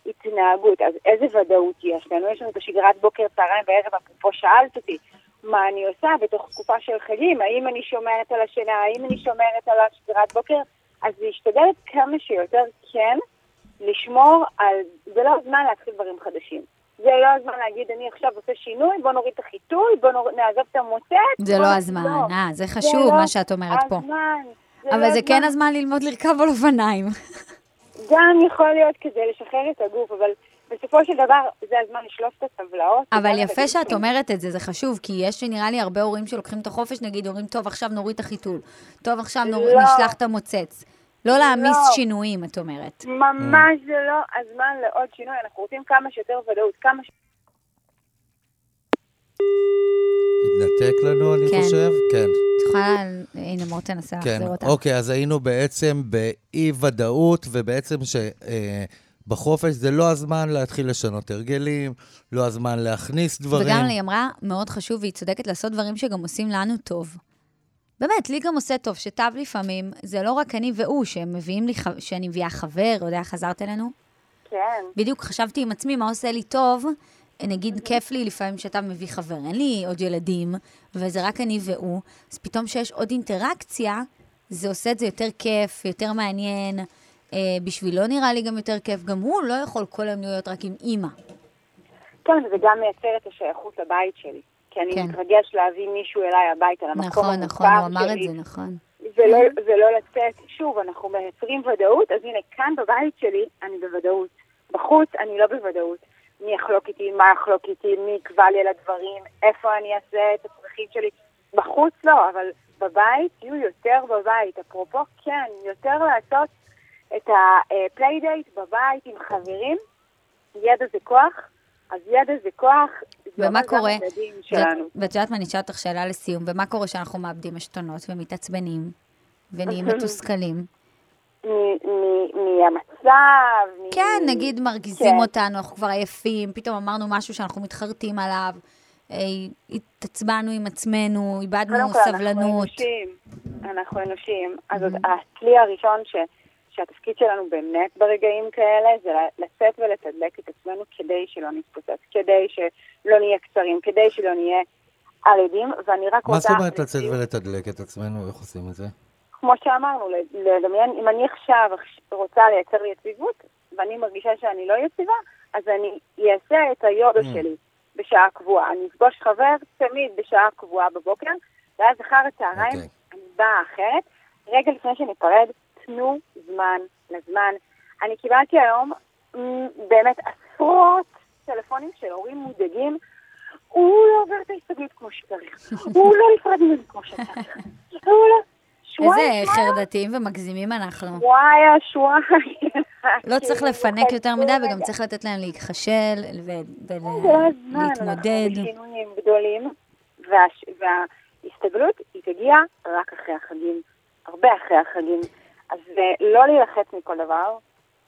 ההתנהגות. אז איזה ודאות יש לנו? יש לנו את השגרת בוקר, צהריים וערב, אפרופו שאלת אותי, מה אני עושה בתוך תקופה של חגים? האם אני שומרת על השינה? האם אני שומרת על השגרת בוקר? אז להשתדל כמה שיותר כן לשמור על... זה לא הזמן להתחיל דברים חדשים. זה לא הזמן להגיד, אני עכשיו עושה שינוי, בוא נוריד את החיטוי, בוא נור... נעזוב את המוצאת. זה לא הזמן, אה, זה חשוב לא מה שאת אומרת פה. הזמן, זה אבל לא זה כן הזמן. ללמוד לרכב על אופניים. גם יכול להיות כדי לשחרר את הגוף, אבל בסופו של דבר זה הזמן לשלוף את הטבלאות. אבל יפה שאת כן, אומרת את זה, זה חשוב, כי יש נראה לי הרבה הורים שלוקחים את החופש, נגיד, אומרים, טוב, עכשיו נוריד את החיתול. טוב, עכשיו נור... לא. נשלח את המוצץ. לא להעמיס לא. שינויים, את אומרת. ממש זה לא הזמן לעוד שינוי, אנחנו רוצים כמה שיותר ודאות, כמה ש... התנתק לנו, אני כן. חושב? כן. את יכולה, הנה, מור תנסה כן, להחזיר אותה. אוקיי, אז היינו בעצם באי-ודאות, ובעצם שבחופש זה לא הזמן להתחיל לשנות הרגלים, לא הזמן להכניס דברים. וגם היא אמרה, מאוד חשוב, והיא צודקת, לעשות דברים שגם עושים לנו טוב. באמת, לי גם עושה טוב, שטב לפעמים, זה לא רק אני והוא, שהם מביאים לי, ח- שאני מביאה חבר, יודע, חזרת אלינו? כן. בדיוק חשבתי עם עצמי, מה עושה לי טוב? נגיד, כיף לי לפעמים שאתה מביא חבר, אין לי עוד ילדים, וזה רק אני והוא, אז פתאום שיש עוד אינטראקציה, זה עושה את זה יותר כיף, יותר מעניין. אה, בשבילו נראה לי גם יותר כיף, גם הוא לא יכול כל היום להיות רק עם אימא. כן, זה גם מייצר את השייכות לבית שלי. כי אני כן. מתרגש להביא מישהו אליי הביתה, למקום נכון, המוכר נכון, הוא אמר שלי. את זה, נכון. ולא, ולא לצאת, שוב, אנחנו מייצרים ודאות, אז הנה, כאן בבית שלי אני בוודאות. בחוץ אני לא בוודאות. מי יחלוק איתי, מה יחלוק איתי, מי יקבע לי על הדברים, איפה אני אעשה את הצרכים שלי. בחוץ לא, אבל בבית יהיו יותר בבית. אפרופו, כן, יותר לעשות את ה playdate בבית עם חברים. ידע זה כוח, אז ידע זה כוח. ומה קורה? ואת יודעת מה, אני אשאל אותך שאלה לסיום, ומה קורה כשאנחנו מאבדים עשתונות ומתעצבנים ונהיים מתוסכלים? מ- מ- מהמצב. מ- כן, נגיד מרגיזים כן. אותנו, אנחנו כבר עייפים, פתאום אמרנו משהו שאנחנו מתחרטים עליו, התעצבנו עם עצמנו, איבדנו כל, אנחנו סבלנות. אנושים. אנחנו אנושים. אז Mm-hmm. הכלי הראשון ש, שהתפקיד שלנו באמת ברגעים כאלה זה לצאת ולתדלק את עצמנו כדי שלא נתפוצץ, כדי שלא נהיה קצרים, כדי שלא נהיה על עדים, ואני רק מה רוצה... זאת אומרת לצאת ולתדלק את עצמנו? איך עושים את זה? כמו שאמרנו, לדמיין, אם אני עכשיו רוצה לייצר לי יציבות, ואני מרגישה שאני לא יציבה, אז אני אעשה את היודו Mm. שלי בשעה קבועה. אני אפגוש חבר תמיד בשעה קבועה בבוקר, ואז אחר הצהריים אוקיי. אני באה אחרת. רגע לפני שניפרד, תנו זמן לזמן. אני קיבלתי היום באמת עשרות טלפונים של הורים מודאגים. הוא לא עובר את ההסתגלות כמו שצריך, הוא לא נפרד ממנו כמו שצריך, הוא לא... איזה. חרדתיים ומגזימים אנחנו. וואי, השבועיים. לא צריך לפנק יותר מדי, וגם. צריך לתת להם אנחנו ולהתמודד. בשינויים גדולים, וההסתגלות היא תגיע רק אחרי החגים, הרבה אחרי החגים. אז אה, לא להילחץ מכל דבר.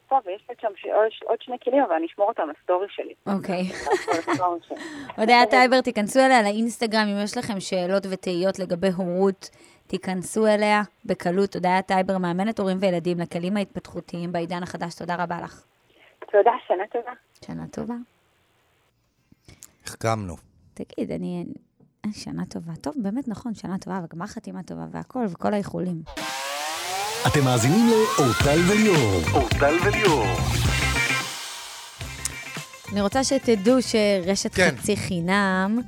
טוב, יש לי שם עוד- שני כלים, אבל אני אשמור אותם לסטורי שלי. אוקיי. הודיה טייבר, תיכנסו אליה לאינסטגרם, אם יש לכם שאלות ותהיות לגבי הורות, תיכנסו אליה בקלות. הודיה טייבר, מאמנת הורים וילדים לכלים ההתפתחותיים בעידן החדש. תודה רבה לך. תודה, שנה טובה. שנה טובה. החכמנו. תגיד, אני... אה, שנה טובה. טוב, באמת נכון, שנה טובה, וגמר חתימה טובה והכל, וכל האיחולים. אתם מאזינים לאורטל וליאור. אורטל וליאור. אני רוצה שתדעו שרשת כן. חצי חינם,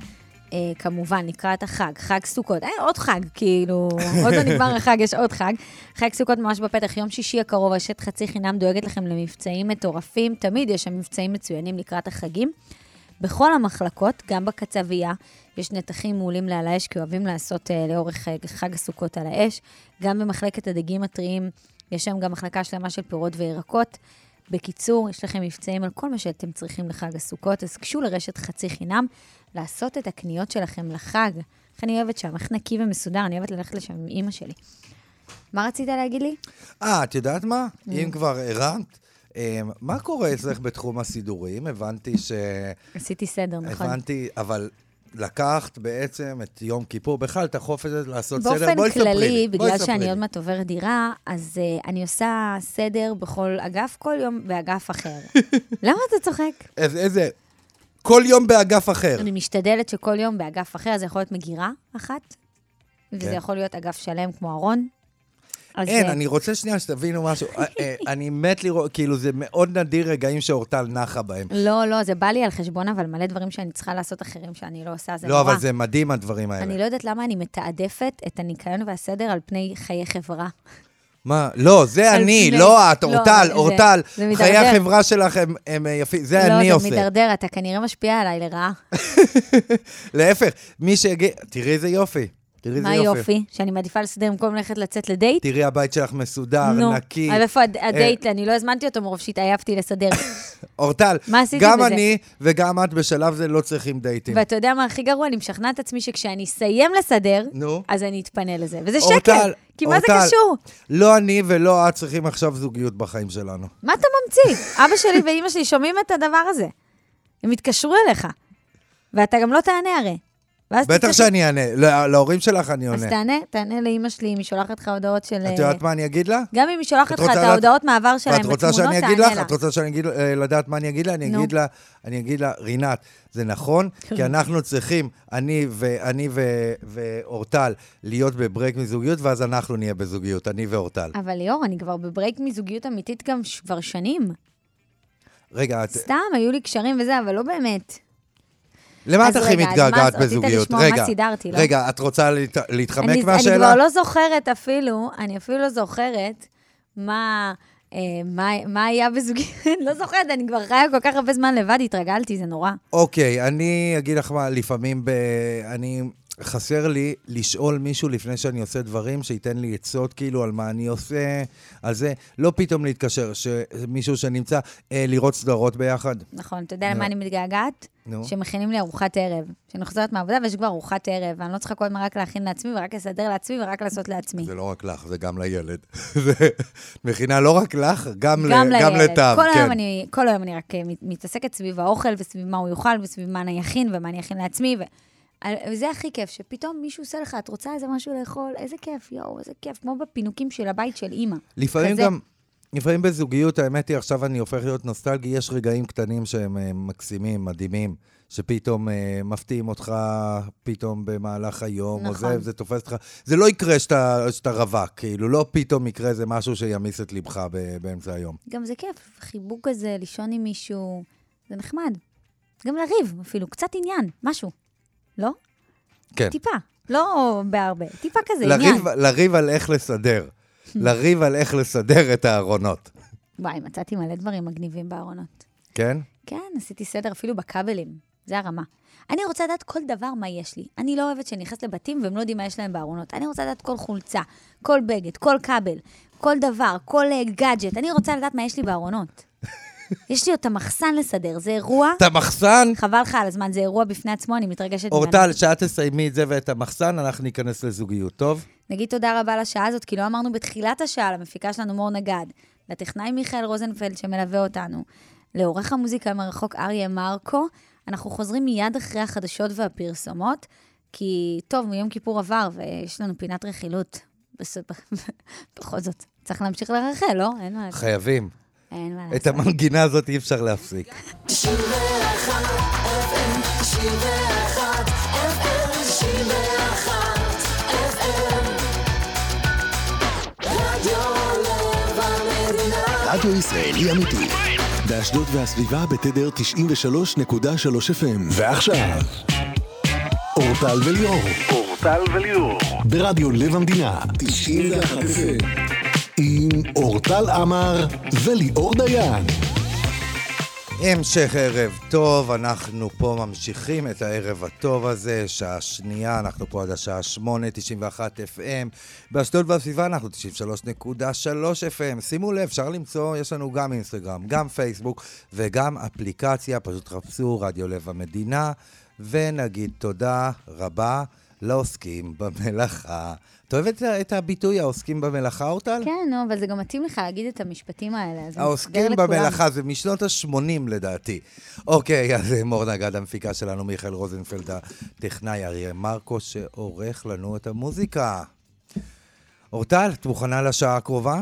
כמובן, לקראת החג, חג סוכות, אה, עוד חג, כאילו, עוד לא נגמר החג, יש עוד חג. חג סוכות ממש בפתח, יום שישי הקרוב, רשת חצי חינם דואגת לכם למבצעים מטורפים, תמיד יש שם מבצעים מצוינים לקראת החגים. בכל המחלקות, גם בקצבייה, יש נתחים מעולים לעל האש, כי אוהבים לעשות אה, לאורך אה, חג הסוכות על האש. גם במחלקת הדגים הטריים, יש שם גם מחלקה שלמה של פירות וירקות. בקיצור, יש לכם מבצעים על כל מה שאתם צריכים לחג הסוכות, אז גשו לרשת חצי חינם, לעשות את הקניות שלכם לחג. איך אני אוהבת שם, איך נקי ומסודר, אני אוהבת ללכת לשם עם אימא שלי. מה רצית להגיד לי? אה, את יודעת מה? Mm. אם כבר הרמת, אה, מה קורה אצלך בתחום הסידורים? הבנתי ש... עשיתי סדר, נכון? הבנתי, אבל לקחת בעצם את יום כיפור, בכלל את החופש הזה לעשות סדר. באופן כללי, בגלל שאני. עוד מעט עוברת דירה, אז uh, אני עושה סדר בכל אגף, כל יום באגף אחר. למה אתה צוחק? איזה, איזה... כל יום באגף אחר. אני משתדלת שכל יום באגף אחר, זה יכול להיות מגירה אחת, וזה כן. יכול להיות אגף שלם כמו ארון. אין, אה, אני רוצה שנייה שתבינו משהו. אה, אה, אני מת לראות, כאילו, זה מאוד נדיר רגעים שאורטל נחה בהם. לא, לא, זה בא לי על חשבון, אבל מלא דברים שאני צריכה לעשות אחרים שאני לא עושה, זה לא, נורא. אבל זה מדהים, הדברים האלה. אני לא יודעת למה אני מתעדפת את הניקיון והסדר על פני חיי חברה. מה? לא, זה אני, לא את, לא, אורטל, זה- אורטל. זה חיי. החברה שלך הם- אה, יפים, זה אני לא, עושה. זה מידרדר, אתה כנראה משפיע עליי לרעה. להפך, מי שיגיע... תראי איזה יופי. תראי איזה מה יופי. יופי? שאני מעדיפה לסדר במקום ללכת לצאת לדייט? תראי, הבית שלך מסודר, נו, נקי. אבל איפה הד- הדייט? אני לא הזמנתי אותו מרוב שהתעייפתי לסדר. אורטל, גם בזה? אני וגם את בשלב זה לא צריכים דייטים. ואתה יודע מה הכי גרוע? אני משכנעת את עצמי שכשאני אסיים לסדר, נו. אז אני אתפנה לזה. וזה אורטל, שקר, כי מה זה אורטל. קשור? לא אני ולא את צריכים עכשיו זוגיות בחיים שלנו. מה אתה ממציא? אבא שלי ואימא שלי שומעים את הדבר הזה. הם יתקשרו אליך, ואתה גם לא תענה הרי. בטח שאני אענה, לה- להורים שלך אני אז עונה. תענה, תענה לאימא שלי אם היא שולחת לך הודעות של... את יודעת מה אני אגיד לה? גם אם היא שולחת לך את ההודעות מעבר שלהם בתמונות, תענה? לה. את רוצה שאני אגיד, אה, לדעת מה אני אגיד לה? אני. אגיד לה, אני אגיד לה, רינת, זה נכון, כי אנחנו צריכים, אני ואני ואורטל, להיות בברייק מזוגיות, ואז אנחנו נהיה בזוגיות, אני ואורטל. אבל ליאור, אני כבר בברייק מזוגיות אמיתית גם כבר שנים. רגע, את... סתם, היו לי קשרים וזה, אבל לא באמת. למה את הכי מתגעגעת בזוגיות? רגע, סידרתי, לא? רגע, את רוצה להת- להתחמק אני, מהשאלה? אני כבר לא זוכרת אפילו, אני אפילו לא זוכרת מה, אה, מה, מה היה בזוגיות, לא זוכרת, אני כבר חיה כל כך הרבה זמן לבד, התרגלתי, זה נורא. אוקיי, אני אגיד לך מה, לפעמים ב... אני... חסר לי לשאול מישהו לפני שאני עושה דברים, שייתן לי עצות כאילו על מה אני עושה, על זה. לא פתאום להתקשר, שמישהו שנמצא, אה, לראות סדרות ביחד. נכון, אתה יודע. למה אני מתגעגעת? נו. שמכינים לי ארוחת ערב. שאני חוזרת מהעבודה ויש כבר ארוחת ערב, ואני לא צריכה כל הזמן רק להכין לעצמי ורק לסדר לעצמי ורק לעשות לעצמי. זה לא רק לך, זה גם לילד. מכינה לא רק לך, גם, ל... גם גם לילד. לטעם, כל כן. היום אני, כל היום אני רק אה, מת- מתעסקת סביב האוכל וסביב מה הוא יאכל וסביב מה אני אכין ומה אני אכין לעצמי. ו... וזה הכי כיף, שפתאום מישהו עושה לך, את רוצה איזה משהו לאכול? איזה כיף, יואו, איזה כיף. כמו בפינוקים של הבית של אימא. לפעמים כזה. גם, לפעמים בזוגיות, האמת היא, עכשיו אני הופך להיות נוסטלגי, יש רגעים קטנים שהם אה, מקסימים, מדהימים, שפתאום אה, מפתיעים אותך, פתאום במהלך היום, או נכון. זה, זה תופס אותך. זה לא יקרה שאתה, שאתה רווק, כאילו, לא פתאום יקרה איזה משהו שימיס את ליבך באמצע היום. גם זה כיף, חיבוק כזה, לישון עם מישהו, זה נחמד. גם לריב, אפילו, קצת עניין, משהו. לא? כן. טיפה, לא בהרבה, טיפה כזה, עניין. לריב, לריב על איך לסדר. לריב על איך לסדר את הארונות, וואי, מצאתי מלא דברים מגניבים בארונות. כן? כן, עשיתי סדר אפילו בכבלים, זה הרמה. אני רוצה לדעת כל דבר מה יש לי. אני לא אוהבת שאני נכנסת לבתים והם לא יודעים מה יש להם בארונות. אני רוצה לדעת כל חולצה, כל בגד, כל כבל, כל דבר, כל אה, גאדג'ט. אני רוצה לדעת מה יש לי בארונות. יש לי עוד את המחסן לסדר, זה אירוע, את המחסן, חבל לך על הזמן, זה אירוע בפני עצמו, אני מתרגשת ממנו. אורטל, שאת תסיימי את זה ואת המחסן, אנחנו ניכנס לזוגיות, טוב? נגיד תודה רבה לשעה הזאת, כי לא אמרנו בתחילת השעה למפיקה שלנו מור נגד, לטכנאי מיכאל רוזנפלד שמלווה אותנו, לעורך המוזיקה מרחוק אריה מרקו. אנחנו חוזרים מיד אחרי החדשות והפרסומות, כי טוב, יום כיפור עבר ויש לנו פינת רכילות. בכל זאת, צריך להמשיך לרחל, לא? אין מה לעשות. את. המנגינה הזאת אי אפשר להפסיק. 91 FM, 91 FM, 91 FM. רדיו לב המדינה. רדיו ישראלי אמיתי. באשדוד והסביבה בתדר 93.3 FM. ועכשיו, אורטל וליאור. אורטל וליאור. ברדיו לב המדינה. 91 FM. עם אורטל עמר וליאור דיין. המשך ערב טוב, אנחנו פה ממשיכים את הערב הטוב הזה, שעה שנייה, אנחנו פה עד השעה 8, 91 FM. באשדוד והסביבה אנחנו 93.3 FM. שימו לב, אפשר למצוא, יש לנו גם אינסטגרם, גם פייסבוק וגם אפליקציה, פשוט חפשו רדיו לב המדינה, ונגיד תודה רבה לעוסקים במלאכה. אתה אוהב את, ה- את הביטוי העוסקים במלאכה, אורטל? כן, נו, אבל זה גם מתאים לך להגיד את המשפטים האלה. אז העוסקים. במלאכה, זה משנות ה-80 לדעתי. אוקיי, אז אה, מור נגד, המפיקה שלנו, מיכאל רוזנפלד, הטכנאי אריה מרקו, שעורך לנו את המוזיקה. אורטל, את מוכנה לשעה הקרובה?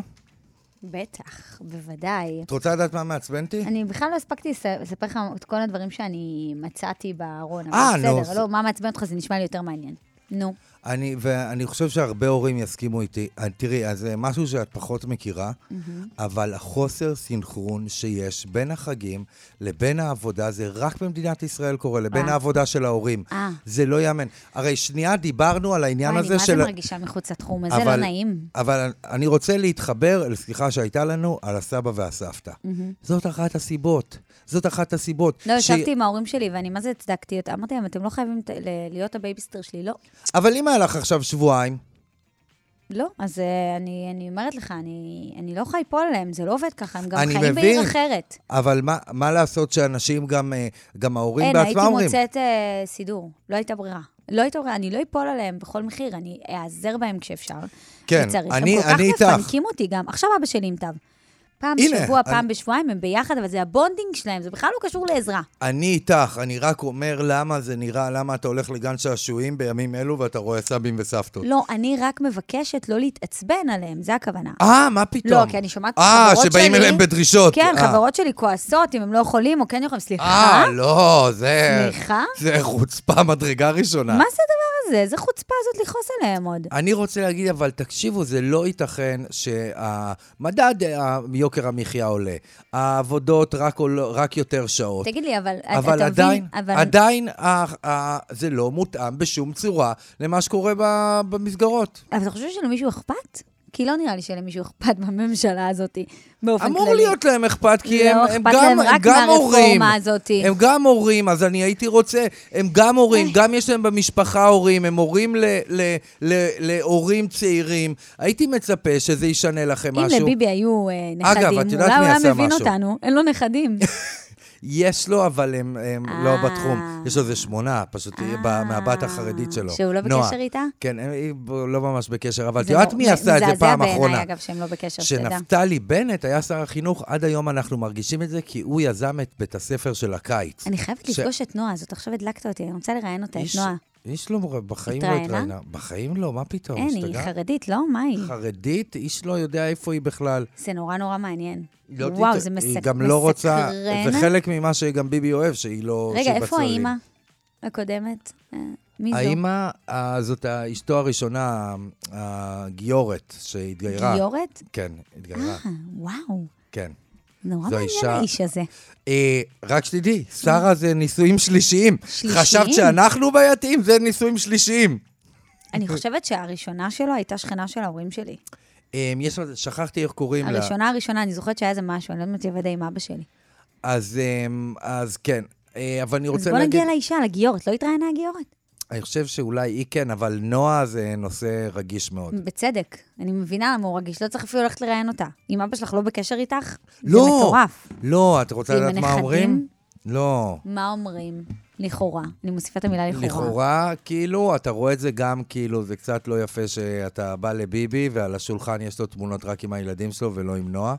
בטח, בוודאי. את רוצה לדעת מה מעצבן אותי? אני בכלל לא הספקתי לס- לספר לך את כל הדברים שאני מצאתי בארון. אה, נו, בסדר, לא, מה מעצבן אותך? זה נשמע לי יותר מעניין. נו. אני, ואני חושב שהרבה הורים יסכימו איתי. אה, תראי, אז זה משהו שאת פחות מכירה, אבל החוסר סינכרון שיש בין החגים לבין העבודה, זה רק במדינת ישראל קורה, לבין אה. העבודה של ההורים. אה. זה לא ייאמן. הרי שנייה דיברנו על העניין וואי, אני הזה מה זה של... מרגישה מחוץ לתחום הזה, לא נעים. אבל אני רוצה להתחבר לשיחה שהייתה לנו על הסבא והסבתא. זאת אחת הסיבות. זאת אחת הסיבות. לא, ש- ישבתי עם ההורים שלי, ואני מה זה הצדקתי אותם? אמרתי להם, אתם לא חייבים להיות הבייביסיטר שלי, לא. אבל אם היה לך עכשיו שבועיים, לא, אז אה, אני, אני אומרת לך, אני, אני לא יכולה ליפול עליהם, זה לא עובד ככה, הם גם חיים מבין. בעיר אחרת. אבל מה, מה לעשות שאנשים גם, אה, גם ההורים אין, בעצמם הייתי אומרים? מוצאת אה, סידור, לא הייתה ברירה. לא הייתה ברירה, אני לא אפול עליהם בכל מחיר, אני אעזר בהם כשאפשר. כן. אני- הם אני כל כך איתך. מפנקים אותי גם. עכשיו אבא שלי עם תו. פעם הנה, בשבוע, אני- פעם בשבועיים, הם ביחד, אבל זה ה bonding שלהם, זה בכלל לא קשור לעזרה. אני איתך, אני רק אומר למה זה נראה, למה אתה הולך לגן שעשועים בימים אלו ואתה רואה סבים וסבתות. לא, אני רק מבקשת לא להתעצבן עליהם, זה הכוונה. אה, מה פתאום? לא, כי אני שומעת אה, חברות שבאים שלי- אליהם בדרישות. כן, אה. חברות שלי כועסות אם הם לא יכולים או כן יכולים. סליחה? אה, לא, זה... סליחה? זה חוצפה מדרגה ראשונה. מה זה הדבר הזה? איזה חוצפה הזאת לכעוס עליהם עוד? אני רוצה להגיד, אבל תקשיבו, זה לא ייתכן שהמדד, אה, יוקר המחיה עולה. העבודות רק, עול, רק יותר שעות. תגיד לי, אבל אבל אתה עדיין, מבין? אבל... עדיין ה, ה, זה לא מותאם בשום צורה למה שקורה במסגרות. אבל אתה חושב שלמישהו אכפת? כי לא נראה לי שלמישהו אכפת מהממשלה הזאת באופן כללי. אמור להיות להם אכפת, כי לא הם, הם גם, הם גם הורים. הזאת. הם גם הורים, אז אני הייתי רוצה, הם גם הורים, גם יש להם במשפחה הורים, הם הורים להורים צעירים. הייתי מצפה שזה ישנה לכם אם משהו. לביבי היו אה, אגב, נכדים, את יודעת אולי הוא היה מבין? אותנו. אין לו נכדים. יש לו, אבל הם, הם לא אה. בתחום. יש לו איזה שמונה, פשוט ב- מהבת החרדית שלו. שהוא לא נועה. בקשר איתה? כן, היא לא ממש בקשר, אבל את יודעת לא- מי עשה את זה פעם מזעזע אחרונה? בעיניי, אגב, שהם לא בקשר, שתדע. כשנפתלי בנט היה שר החינוך, עד היום אנחנו מרגישים את זה, כי הוא יזם את בית הספר של הקיץ. אני חייבת ש- לפגוש את נועה, זאת עכשיו הדלקת אותי, אני רוצה לראיין אותה, את איש- נועה. איש לא, בחיים לא התראיינה? בחיים לא, מה פתאום, אין, היא? חרדית, לא? מה היא? חרדית, איש לא יודע איפה היא בכלל. זה נורא נורא מעניין. לא וואו, תת- זה מסק... היא גם לא רוצה, מסקרן. זה חלק ממה שגם ביבי אוהב, שהיא לא... רגע, שהיא איפה. האימא הקודמת? אה, מי זו? האימא, אה, זאת אשתו הראשונה, הגיורת, שהתגיירה. גיורת? כן, התגיירה, אה, וואו. כן. נורא מעניין האיש הזה. אה, רק שתדעי, שרה זה נישואים שלישיים. שלישיים? חשבת שאנחנו בעייתיים? זה נישואים שלישיים. אני חושבת שהראשונה שלו הייתה שכנה של ההורים שלי. אה, יש, שכחתי איך קוראים לה. הראשונה הראשונה, אני זוכרת שהיה איזה משהו, אני לא יודעת אם עם אבא שלי. אז, אמ, אז כן, אה, אבל אני אז רוצה בוא להגיד, נגיע לאישה, לגיורת. לא התראיינה הגיורת? אני חושב שאולי היא כן, אבל נועה זה נושא רגיש מאוד. בצדק. אני מבינה למה הוא רגיש, לא צריך אפילו ללכת לראיין אותה. אם אבא שלך לא בקשר איתך, לא. זה מטורף. לא, את רוצה לדעת מה? אומרים? לא. מה אומרים? לכאורה. אני מוסיפה את המילה לכאורה. לכאורה, כאילו, אתה רואה את זה גם, כאילו, זה קצת לא יפה שאתה בא לביבי, ועל השולחן יש לו תמונות רק עם הילדים שלו ולא עם נועה,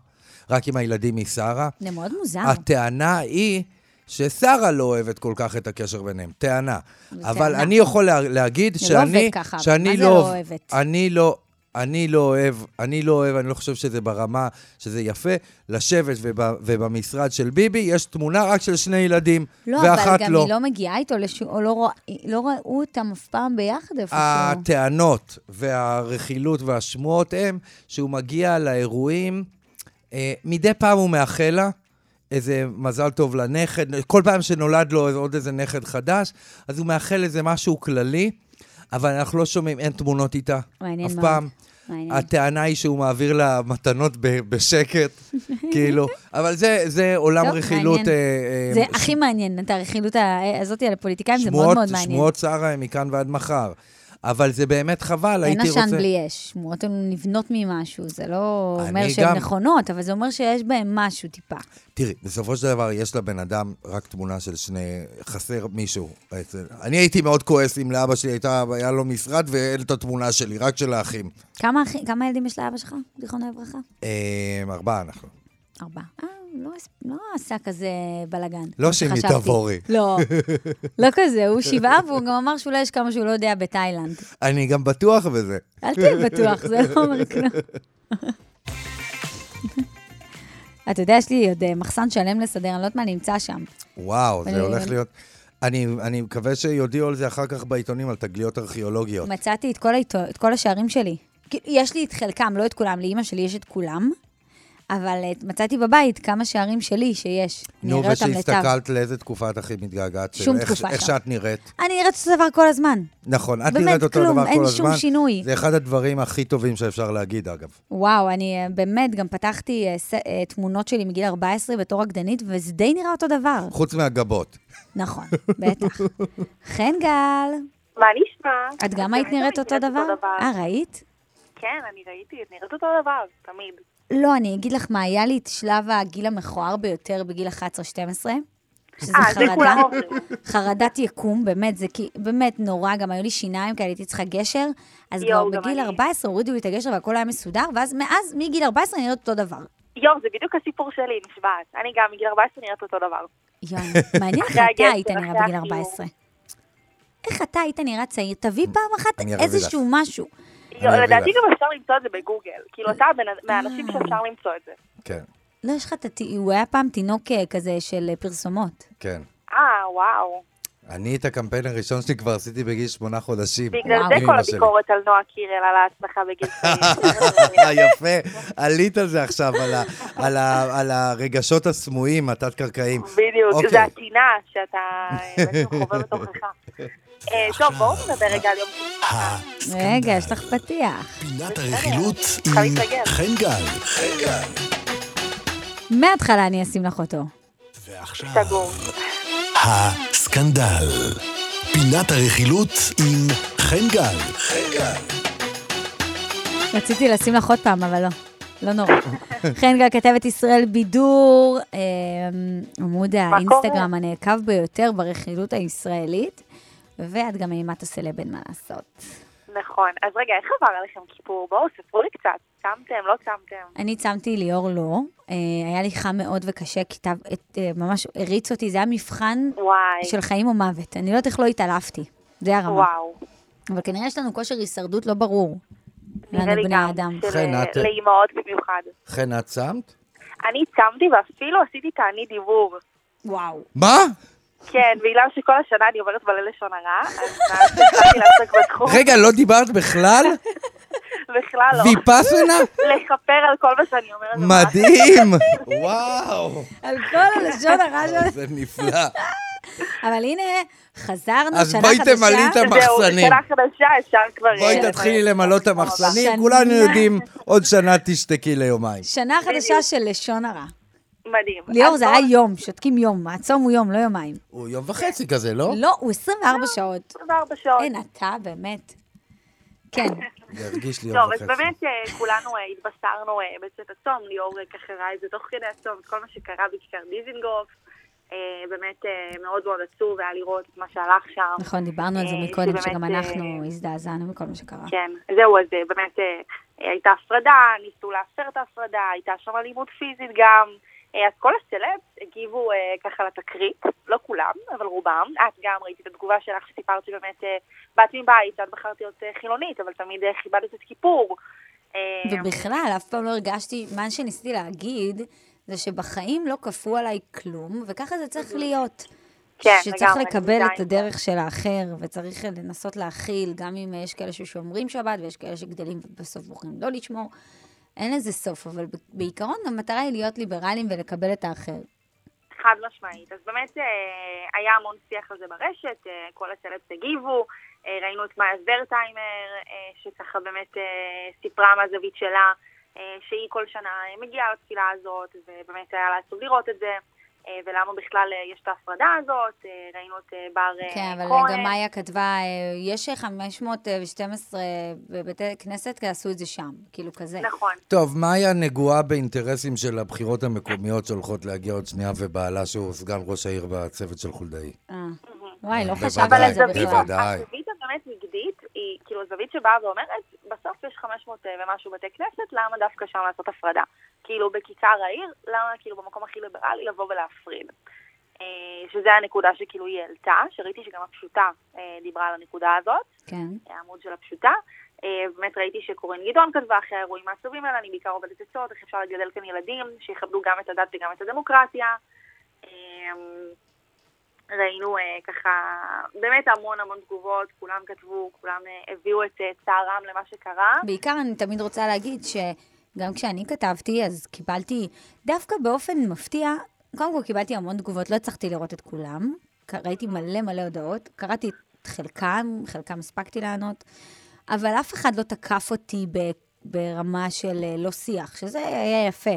רק עם הילדים משרה. זה מאוד מוזר. הטענה היא ששרה לא אוהבת כל כך את הקשר ביניהם. טענה. אבל טענה. אני יכול לה, להגיד זה לא שאני... עובד ככה, שאני מה זה לא, לא אוהבת? אני לא... אני לא אוהב, אני לא אוהב, אני לא חושב שזה ברמה, שזה יפה, לשבת וב, ובמשרד של ביבי יש תמונה רק של שני ילדים, לא, ואחת אבל גם לא. היא לא מגיעה איתו, לשו, או לא, רוא- לא ראו אותם אף פעם ביחד איפשהו. הטענות והרכילות והשמועות הם שהוא מגיע לאירועים, אה, מדי פעם הוא מאחל לה איזה מזל טוב לנכד, כל פעם שנולד לו עוד איזה נכד חדש, אז הוא מאחל איזה משהו כללי, אבל אנחנו לא שומעים, אין תמונות איתה. מעניין אף מאוד. פעם. מעניין. הטענה היא שהוא מעביר לה מתנות ב- בשקט, כאילו, אבל זה, זה עולם טוב, רכילות... אה, אה, זה ש- הכי מעניין, את הרכילות הזאת על הפוליטיקאים, זה מאוד שמועות- מאוד מעניין. שמועות שרה הם מכאן ועד מחר. אבל זה באמת חבל, אין הייתי רוצה... עשן בלי אש, שמועות הן נבנות ממשהו, זה לא אומר שהן גם- נכונות, אבל זה אומר שיש בהן משהו טיפה. תראי, בסופו של דבר יש לבן אדם רק תמונה של שני... חסר מישהו. אני הייתי מאוד כועס אם לאבא שלי הייתה, היה לו משרד ואין את התמונה שלי, רק של האחים. כמה אחי- כמה ילדים יש לאבא שלך, זיכרונו לברכה? אה, ארבעה אנחנו. ארבעה. לא לא עשה כזה בלאגן. לא שימי. תבורי. לא, לא כזה, הוא שבעה, והוא גם אמר שאולי יש כמה שהוא לא יודע בתאילנד. אני גם בטוח בזה. אל תהיה בטוח, זה לא אומר כלום. אתה יודע, יש לי עוד אה, מחסן שלם לסדר, אני לא יודעת מה נמצא שם. וואו, זה הולך להיות... אני, אני מקווה שיודיעו על זה אחר כך בעיתונים, על תגליות ארכיאולוגיות. מצאתי את כל, העיתו, את כל השערים שלי. כאילו, יש לי את חלקם, לא את כולם, לאימא שלי יש את כולם, אבל אה, מצאתי בבית כמה שערים שלי שיש. נו. ושהסתכלת לאיזה תקופה את הכי מתגעגעת? שום איך- תקופה איך. שאת נראית. אני נראית אותו דבר כל הזמן. נכון, את באמת, נראית אותו כלום, דבר כל אין הזמן. שום שינוי. זה אחד הדברים הכי טובים שאפשר להגיד, אגב. וואו, אני אה, באמת גם פתחתי אה, תמונות שלי מגיל 14 בתור רקדנית, וזה די נראה אותו דבר. חוץ מהגבות. נכון, בטח. חן גל, מה נשמע? את גם אני היית תמיד נראית אותו דבר? אה, ראית? כן, אני ראיתי, את נראית אותו דבר, תמיד. לא, אני אגיד לך מה, היה לי את שלב הגיל המכוער ביותר בגיל 11-12, שזה אה, זה חרדה. חרדת יקום, באמת, זה באמת נורא, גם היו לי שיניים כאלה, הייתי צריכה גשר, אז יואו, כבר גם בגיל אני. 14 הורידו לי את הגשר והכל היה מסודר, ואז מאז, מגיל 14 אני נראית אותו דבר. יואו, זה בדיוק הסיפור שלי, נשבעת. אני גם מגיל 14 נראית אותו דבר. יואי, מעניין איך אתה היית נראה בגיל החיוך. 14. איך אתה היית נראה צעיר? תביא פעם אחת איזשהו משהו. לדעתי. גם אפשר למצוא את זה בגוגל. כאילו, אתה מהאנשים אה. שאפשר למצוא את זה. כן, לא, יש לך את הת... הוא היה פעם תינוק אה, כזה של אה, פרסומות. כן. אה, וואו. אני את הקמפיין הראשון שלי כבר עשיתי בגיל שמונה חודשים. בגלל. זה כל. הביקורת על נועה קירל על העצמך בגיל צעיר. יפה, עלית על זה עכשיו, על הרגשות הסמויים, התת-קרקעיים. בדיוק, אוקיי. זה הטינה שאתה חווה בתוכך. אה, טוב, בואו נדבר רגע על יום כיפור. רגע, יש לך פתיח. פינת הרכילות עם להתרגל. חן גל. מההתחלה אני אשים לך אותו. ועכשיו, סגור. הסקנדל. פינת הרכילות עם חן גל. רציתי לשים לך עוד פעם, אבל לא. לא נורא. חן גל, כתבת ישראל בידור, אה, עמוד האינסטגרם הנעקב ביותר ברכילות הישראלית, ואת גם אימת הסלב, אין מה לעשות. נכון. אז רגע, איך עבר עליכם כיפור? בואו, ספרו לי קצת. צמתם, לא צמתם? אני צמתי ליאור לא, אה, היה לי חם מאוד וקשה, כתב, את, אה, ממש הריץ אותי, זה היה מבחן וואי. של חיים או מוות. אני לא יודעת איך לא התעלפתי. זה הרמה. וואו. אבל כנראה יש לנו כושר הישרדות לא ברור. נראה לי בני גם, האדם. של חן, אה, את- לאימהות במיוחד. חן, את שמת? אני צמתי ואפילו עשיתי תענית דיבור. וואו. מה? כן, בגלל שכל השנה אני עוברת מלא לשון הרע, אז מאז שהתחלתי לעסוק בתחום, רגע, לא דיברת בכלל? בכלל לא. ויפאסנה? לכפר על כל מה שאני אומרת. מדהים! וואו! על כל הלשון הרע שלו. זה נפלא. אבל הנה, חזרנו, אז שנה בואי חדשה. תמלאי את זהו, המחסנים. שנה חדשה, אפשר כבר... בואי אה, תתחילי למלא את המחסנים, שנה. כולנו יודעים, עוד שנה תשתקי ליומיים. שנה חדשה של לשון הרע. מדהים. ליאור, זה היה יום, שותקים יום. הצום הוא יום, לא יומיים. הוא יום וחצי כזה, לא? לא, הוא 24 שעות. 24 שעות. אין, אתה באמת. כן. זה הרגיש לי יום טוב, אז וחצי. באמת אה, כולנו אה, התבשרנו אה, בצאת הצום, ליאור ככה ראה את זה תוך כדי הצום, את כל מה שקרה בכיכר דיזינגוף. באמת מאוד מאוד עצוב היה לראות את מה שהלך שם. נכון, דיברנו על זה מקודם, שגם אנחנו הזדעזענו מכל מה שקרה. כן, זהו, אז באמת הייתה הפרדה, ניסו להפר את ההפרדה, הייתה שם אלימות פיזית גם. אה, אז כל הסלבס הגיבו אה, ככה לתקרית, לא כולם, אבל רובם. את גם ראיתי את התגובה שלך שסיפרת שבאמת אה, באת מבית, שאת בחרת להיות אה, חילונית, אבל תמיד אה, כיבדת את כיפור. אה, ובכלל, אף פעם לא הרגשתי, מה שניסיתי להגיד, זה שבחיים לא כפו עליי כלום, וככה זה צריך להיות. כן, שצריך לגמרי, לקבל את הדרך של האחר, וצריך לנסות להכיל, גם אם יש כאלה ששומרים שבת, ויש כאלה שגדלים ובסוף בוחרים לא לשמור. אין לזה סוף, אבל בעיקרון המטרה היא להיות ליברליים ולקבל את האחר. חד משמעית. אז באמת אה, היה המון שיח על זה ברשת, אה, כל הסלבס הגיבו, אה, ראינו את מאיה ורטהיימר, שככה באמת סיפרה מהזווית שלה, שהיא כל שנה מגיעה לתפילה הזאת, ובאמת היה לה עצוב לראות את זה, ולמה בכלל אה, יש את ההפרדה הזאת, אה, ראינו את אה, בר אה, כן, אבל כהן. גם מאיה כתבה, אה, יש 512 בבתי כנסת, עשו את זה שם, כאילו כזה. נכון. טוב, מאיה נגועה באינטרסים של הבחירות המקומיות שהולכות להגיע עוד שנייה, ובעלה שהוא סגן ראש העיר בצוות של חולדאי. אה. וואי, לא חשבתי על זה בכלל. בוודאי. הזווית הבאמת נגדית היא כאילו זווית שבאה ואומרת, בסוף יש 500 ומשהו בתי כנסת, למה דווקא שם לעשות הפרדה? כאילו בכיכר העיר, למה כאילו במקום הכי ליברלי לבוא ולהפריד? אה, שזה הנקודה שכאילו היא העלתה, שראיתי שגם הפשוטה אה, דיברה על הנקודה הזאת, כן. העמוד של הפשוטה. אה, באמת ראיתי שקורין גדעון כתבה אחרי האירועים העצובים האלה, אני בעיקר עובדת עצות, איך אפשר לגדל כאן ילדים שיכבדו גם את הדת וגם את הדמוקרטיה. אה, ראינו אה, ככה, באמת המון המון תגובות, כולם כתבו, כולם אה, הביאו את אה, צערם למה שקרה. בעיקר אני תמיד רוצה להגיד שגם כשאני כתבתי, אז קיבלתי, דווקא באופן מפתיע, קודם כל קיבלתי המון תגובות, לא הצלחתי לראות את כולם. ראיתי מלא מלא הודעות, קראתי את חלקם, חלקם הספקתי לענות, אבל אף אחד לא תקף אותי ברמה של אה, לא שיח, שזה היה יפה.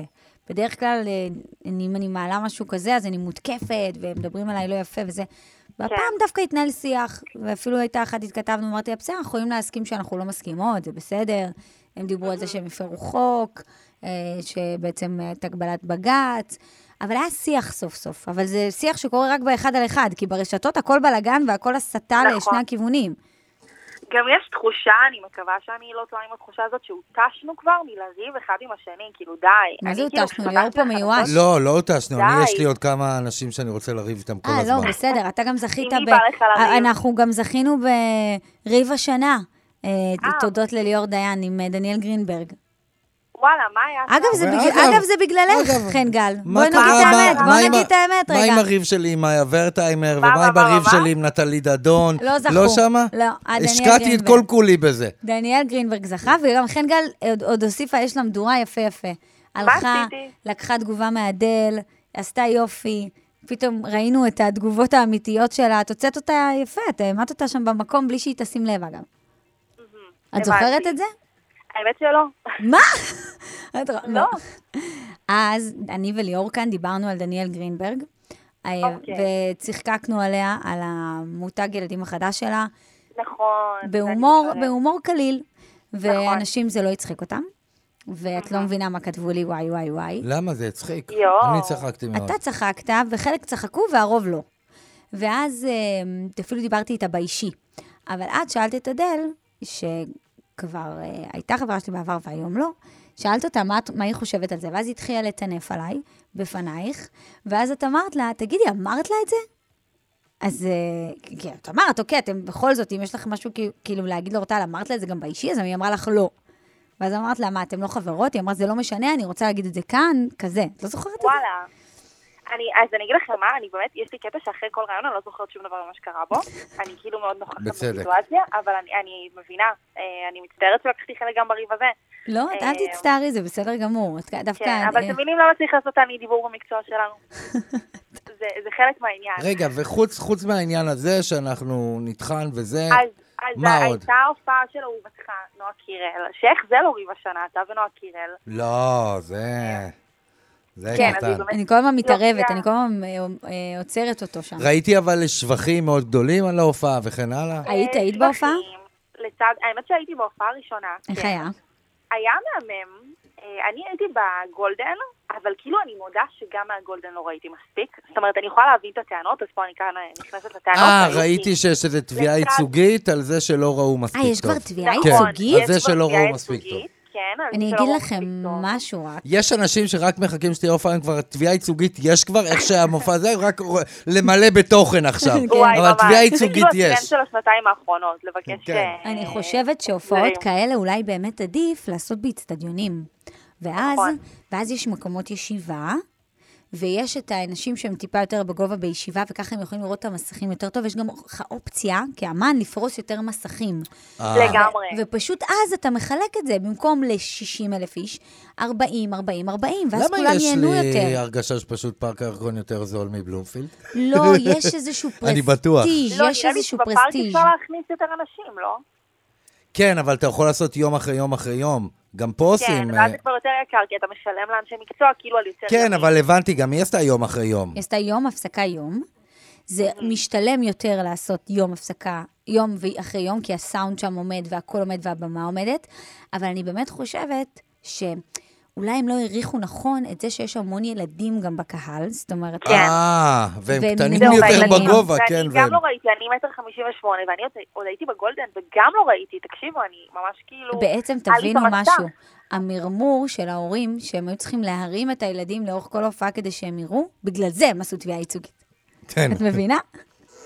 בדרך כלל, אה, אם אני מעלה משהו כזה, אז אני מותקפת, ומדברים עליי לא יפה וזה. והפעם דווקא התנהל שיח, ואפילו הייתה אחת התכתבנו, אמרתי לה, בסדר, אנחנו יכולים להסכים שאנחנו לא מסכימות, זה בסדר. הם דיברו על זה שהם הפרו חוק, אה, שבעצם אה, את הגבלת בג"ץ, אבל היה שיח סוף סוף. אבל זה שיח שקורה רק באחד על אחד, כי ברשתות הכל בלאגן והכל הסתה נכון. לשני הכיוונים. גם יש תחושה, אני מקווה שאני לא טועה עם התחושה הזאת, שהותשנו כבר מלריב אחד עם השני, כאילו די. מה זה כאילו הותשנו? ליאור פה מיואש. לא, לא הותשנו, אני. יש לי עוד כמה אנשים שאני רוצה לריב איתם כל אה, הזמן. לא, בסדר, אתה גם זכית ב... אה, אנחנו גם זכינו בריב השנה, אה, אה. תודות לליאור דיין עם אה, דניאל גרינברג. וואלה, מה היה? אגב, זה ואגב- בגלל- אגב, זה בגללך, אגב, חן גל. מה בואי נגיד? את מה- האמת, מה בואי נגיד את האמת מה רגע. עם הריב שלי עם מאיה ורטהיימר, מה, ומה מה, עם מה, הריב מה? שלי עם נטלי דדון? לא זכו. לא שמה? לא, אה, דניאל השקעתי את גרינברג. כל כולי בזה. דניאל גרינברג זכה, וגם חן גל עוד, עוד הוסיפה, יש לה מדורה יפה יפה. הלכה? לקחה תגובה מאדל, עשתה יופי, פתאום ראינו את התגובות האמיתיות שלה, את הוצאת אותה יפה, את העמדת אותה שם במקום בלי שהיא תשים לב, אגב. את. זוכרת את זה? האמת שלא. מה? רואה- לא. אז אני וליאור כאן דיברנו על דניאל גרינברג, אה, אוקיי. וצחקקנו עליה, על המותג ילדים החדש שלה, נכון. בהומור, קליל, נכון. ואנשים זה לא הצחיק אותם. ואת לא מבינה מה כתבו לי, וואי, וואי, וואי. למה? זה הצחיק. יואו. אני צחקתי מאוד. אתה צחקת, וחלק צחקו והרוב לא. ואז אה, אפילו דיברתי איתה באישי. אבל את שאלת את אדל, שכבר אה, הייתה חברה שלי בעבר והיום לא, שאלת אותה מה, מה היא חושבת על זה, ואז היא התחילה לטנף עליי בפנייך, ואז את אמרת לה, תגידי, אמרת לה את זה? אז אה, כי את אמרת, אוקיי, אתם בכל זאת, אם יש לך משהו כאילו להגיד לאורטל, אמרת לה את זה גם באישי, אז היא אמרה לך לא. ואז אמרת לה, מה, אתם לא חברות? היא אמרה, זה לא משנה, אני רוצה להגיד את זה כאן, כזה. את לא זוכרת את זה? וואלה. אני, אז אני אגיד לכם מה, אני באמת, יש לי קטע שאחרי כל רעיון אני לא זוכרת שום דבר ממה שקרה בו. אני כאילו מאוד נוכחת. בסיטואציה, אבל אני, אני מבינה, אה, אני מצטערת שלקחתי חלק גם בריב הזה. לא, את אל אה, תצטערי, זה בסדר גמור. את דווקא... כן, אבל אתם מבינים למה צריך לעשות אני דיבור במקצוע שלנו? זה, זה חלק מהעניין. רגע, וחוץ חוץ מהעניין הזה שאנחנו נטחן וזה, אז, אז מה עוד? הייתה ההופעה של אהובתך, נועה קירל, שאיך זה לא ריב השנה, אתה ונועה קירל. לא, זה... זה כן, קטן. אני כל הזמן מתערבת, לא, אני כל הזמן אה, אה, עוצרת אותו שם. ראיתי אבל שבחים מאוד גדולים על ההופעה וכן הלאה. היית, אה, היית בהופעה? שבחים, לצד, האמת שהייתי בהופעה הראשונה. איך כן. היה? היה מהמם. אה, אני הייתי בגולדן, אבל כאילו אני מודה שגם מהגולדן לא ראיתי מספיק. זאת אומרת, אני יכולה להבין את הטענות, אז פה אני כאן אה, נכנסת לטענות. אה, ראיתי- שיש איזו תביעה לצד- ייצוגית על זה שלא ראו מספיק אה, טוב. יש כבר תביעה נכון, ייצוגית? על זה שלא ראו מספיק ייצוגית, כן, זה אני אגיד לכם. משהו רק. יש אנשים שרק מחכים שתהיה הופעה, כבר, תביעה ייצוגית יש כבר, איך שהמופע הזה, רק למלא בתוכן עכשיו. וואי, אבל. תביעה זה ייצוגית כאילו הטרנד יש. של השנתיים האחרונות, לבקש... כן. אה, אני חושבת שהופעות. כאלה אולי באמת עדיף לעשות באיצטדיונים. ואז, נכון. ואז יש מקומות ישיבה, ויש את האנשים שהם טיפה יותר בגובה בישיבה, וככה הם יכולים לראות את המסכים יותר טוב. יש גם לך אופציה, כאמן, לפרוס יותר מסכים. אה, לגמרי. ופשוט אז אתה מחלק את זה, במקום ל-60 אלף איש, 40, 40, 40, ואז למה כולם יש ייהנו לי יותר. הרגשה שפשוט פארק הירקון יותר זול מבלומפילד? לא, יש איזשהו אני בטוח. prestige, לא, יש נראה לי איזשהו שבפארק prestige. אפשר להכניס יותר אנשים, לא? כן, אבל אתה יכול לעשות יום אחרי יום אחרי יום. גם פה כן, עושים... ואז אה, זה כבר יותר יקר, כי אתה משלם לאנשי מקצוע כאילו על יותר... כן. אבל הבנתי, גם היא עשתה יום אחרי יום. היא עשתה יום הפסקה יום. זה משתלם יותר לעשות יום הפסקה, יום אחרי יום, כי הסאונד שם עומד והכל עומד והבמה עומדת, אבל אני באמת חושבת שאולי הם לא העריכו נכון את זה שיש המון ילדים גם בקהל, זאת אומרת, אה, והם קטנים יותר. בגובה, ואני כן. גם והם- לא ראיתי, אני מטר חמישים ושמונה, ואני עוד- הייתי בגולדן, וגם לא ראיתי, תקשיבו, אני ממש כאילו... בעצם תבינו. משהו. המרמור של ההורים, שהם היו צריכים להרים את הילדים לאורך כל ההופעה כדי שהם יראו, בגלל זה הם עשו תביעה ייצוגית. כן. את מבינה?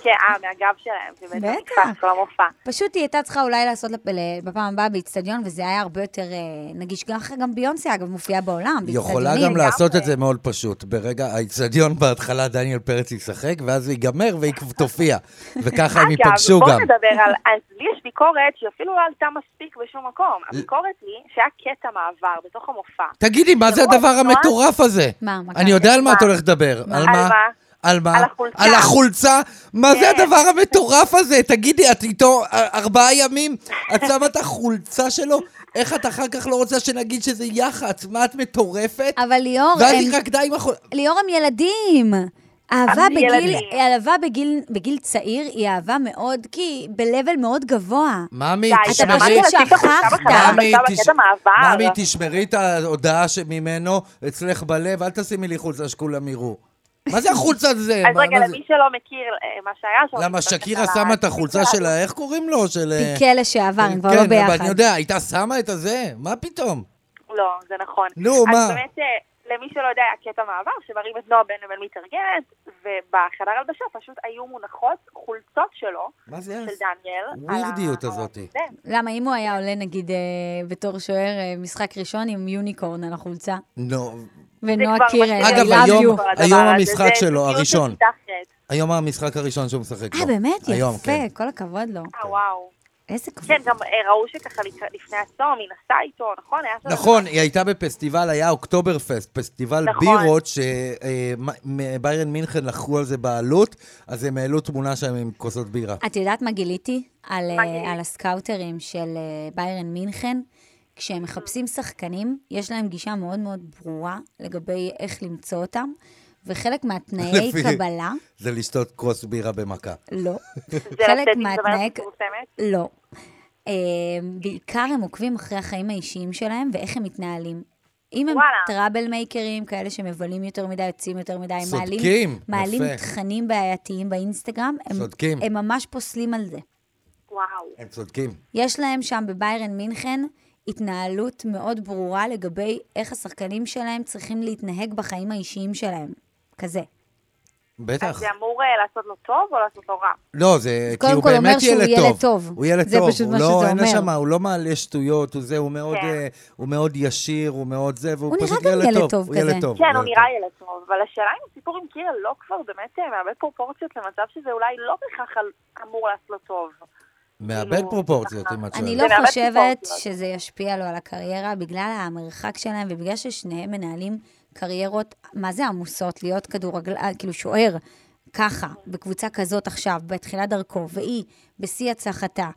כן, אה, מהגב שלהם, זה בטח. נתפס כל המופע. פשוט היא הייתה צריכה אולי לעשות בפעם הבאה באיצטדיון, וזה היה הרבה יותר אה, נגיש. גם גם ביונסה, אגב, מופיעה בעולם, היא יכולה באיצטדיונים. גם לעשות את זה מאוד פשוט. ברגע, האיצטדיון בהתחלה דניאל פרץ ישחק, ואז הוא ייגמר והיא תופיע. וככה הם ייפגשו אגב, גם. בואו נדבר על... אז לי יש ביקורת שהיא אפילו לא עלתה מספיק בשום מקום. הביקורת היא שהיה קטע מעבר בתוך המופע. תגידי, מה זה הדבר. המטורף הזה? מה, אני? יודע על מה? את הולכת לדבר. על מה? על מה? על החולצה. על החולצה? מה זה כן. הדבר המטורף הזה? תגידי, את איתו ארבעה ימים? את שמה את החולצה שלו? איך את אחר כך לא רוצה שנגיד שזה יח"צ? מה, את מטורפת? אבל ליאור, ואז הם, היא רקדה עם החולצה. ליאור הם ילדים. אהבה בגיל. אהבה בגיל, בגיל צעיר היא אהבה מאוד, כי ב-level מאוד גבוה. ממי, די, אתה ממש תשמרי... פשוט שכחת. ממי. ממי, תשמרי את ההודעה ממנו אצלך בלב, אל תשימי לי חולצה שכולם יראו. מה זה החולצה הזה? אז מה- רגע, מה זה? למי שלא מכיר אה, מה שהיה שם... למה שקירה שמה את החולצה שלה, איך קוראים לו? של... אה, פיקה לשעבר, הם כבר כן, לא אבל ביחד. אני יודע, הייתה שמה את הזה? מה פתאום? לא, זה נכון. נו, מה? אז באמת, אה, למי שלא יודע, היה קטע מעבר, שמראים את נועה בן לבין מתארגנת, ובחדר הלבשה פשוט היו מונחות חולצות שלו, מה זה של דניאל. על הזאתי. למה, אם הוא היה עולה, נגיד, בתור שוער משחק ראשון עם יוניקורן על החולצה, נו, ונועה קירל, אגב, I love היום- היום המשחק שלו, הראשון. היום המשחק הראשון שהוא משחק אה, בו. באמת? היום, יפה, כן. כל הכבוד לו. אה, וואו. איזה כבוד. כן, גם אה, ראו שככה לפני הצום, היא נסעה איתו, נכון? נכון, היא הייתה בפסטיבל, היה אוקטובר פסט, פסטיבל נכון. בירות, שביירן מינכן לקחו על זה בעלות, אז הם העלו תמונה שם עם כוסות בירה. את יודעת מה גיליתי? על, אה, הסקאוטרים של אה, ביירן מינכן? כשהם מחפשים שחקנים, יש להם גישה מאוד מאוד ברורה לגבי איך למצוא אותם, וחלק מהתנאי לפי- קבלה, זה לשתות כוס בירה במכה. לא. זה חלק לצאת עם מהתנאי... זמרת מפורסמת? לא. אה, בעיקר הם עוקבים אחרי החיים האישיים שלהם ואיך הם מתנהלים. אם הם. טראבל מייקרים, כאלה שמבלים יותר מדי, יוצאים יותר מדי, הם מעלים, מעלים. תכנים בעייתיים באינסטגרם, הם, צודקים. הם ממש פוסלים על זה. וואו. הם צודקים. יש להם שם בביירן מינכן התנהלות מאוד ברורה לגבי איך השחקנים שלהם צריכים להתנהג בחיים האישיים שלהם. כזה. אז בטח. זה אמור אה, לעשות לו טוב או לעשות לו רע? לא, זה כי קודם הוא כל אומר באמת שהוא ילד ילד טוב. טוב. הוא ילד זה טוב. פשוט הוא מה לא, שזה אין אומר. שם, הוא לא מעלה שטויות, הוא זה, הוא מאוד, כן. אה, הוא מאוד ישיר, הוא מאוד זה, והוא הוא נראה פשוט גם ילד ילד טוב. טוב הוא ילד כזה. טוב. כן, הוא ילד נראה טוב. ילד טוב, אבל השאלה אם הסיפור עם קירל לא כבר באמת אה, מאבד פרופורציות למצב שזה אולי לא בהכרח על- אמור לעשות לו טוב. מאבד כאילו, פרופורציות. אם את אני שואלת. לא זה מאבד חושבת. שזה ישפיע לו על הקריירה, בגלל המרחק שלהם ובגלל ששניהם מנהלים קריירות, מה זה עמוסות? להיות כדורגל, אה, כאילו שוער, ככה, בקבוצה כזאת עכשיו, בתחילת דרכו, והיא בשיא הצלחתה.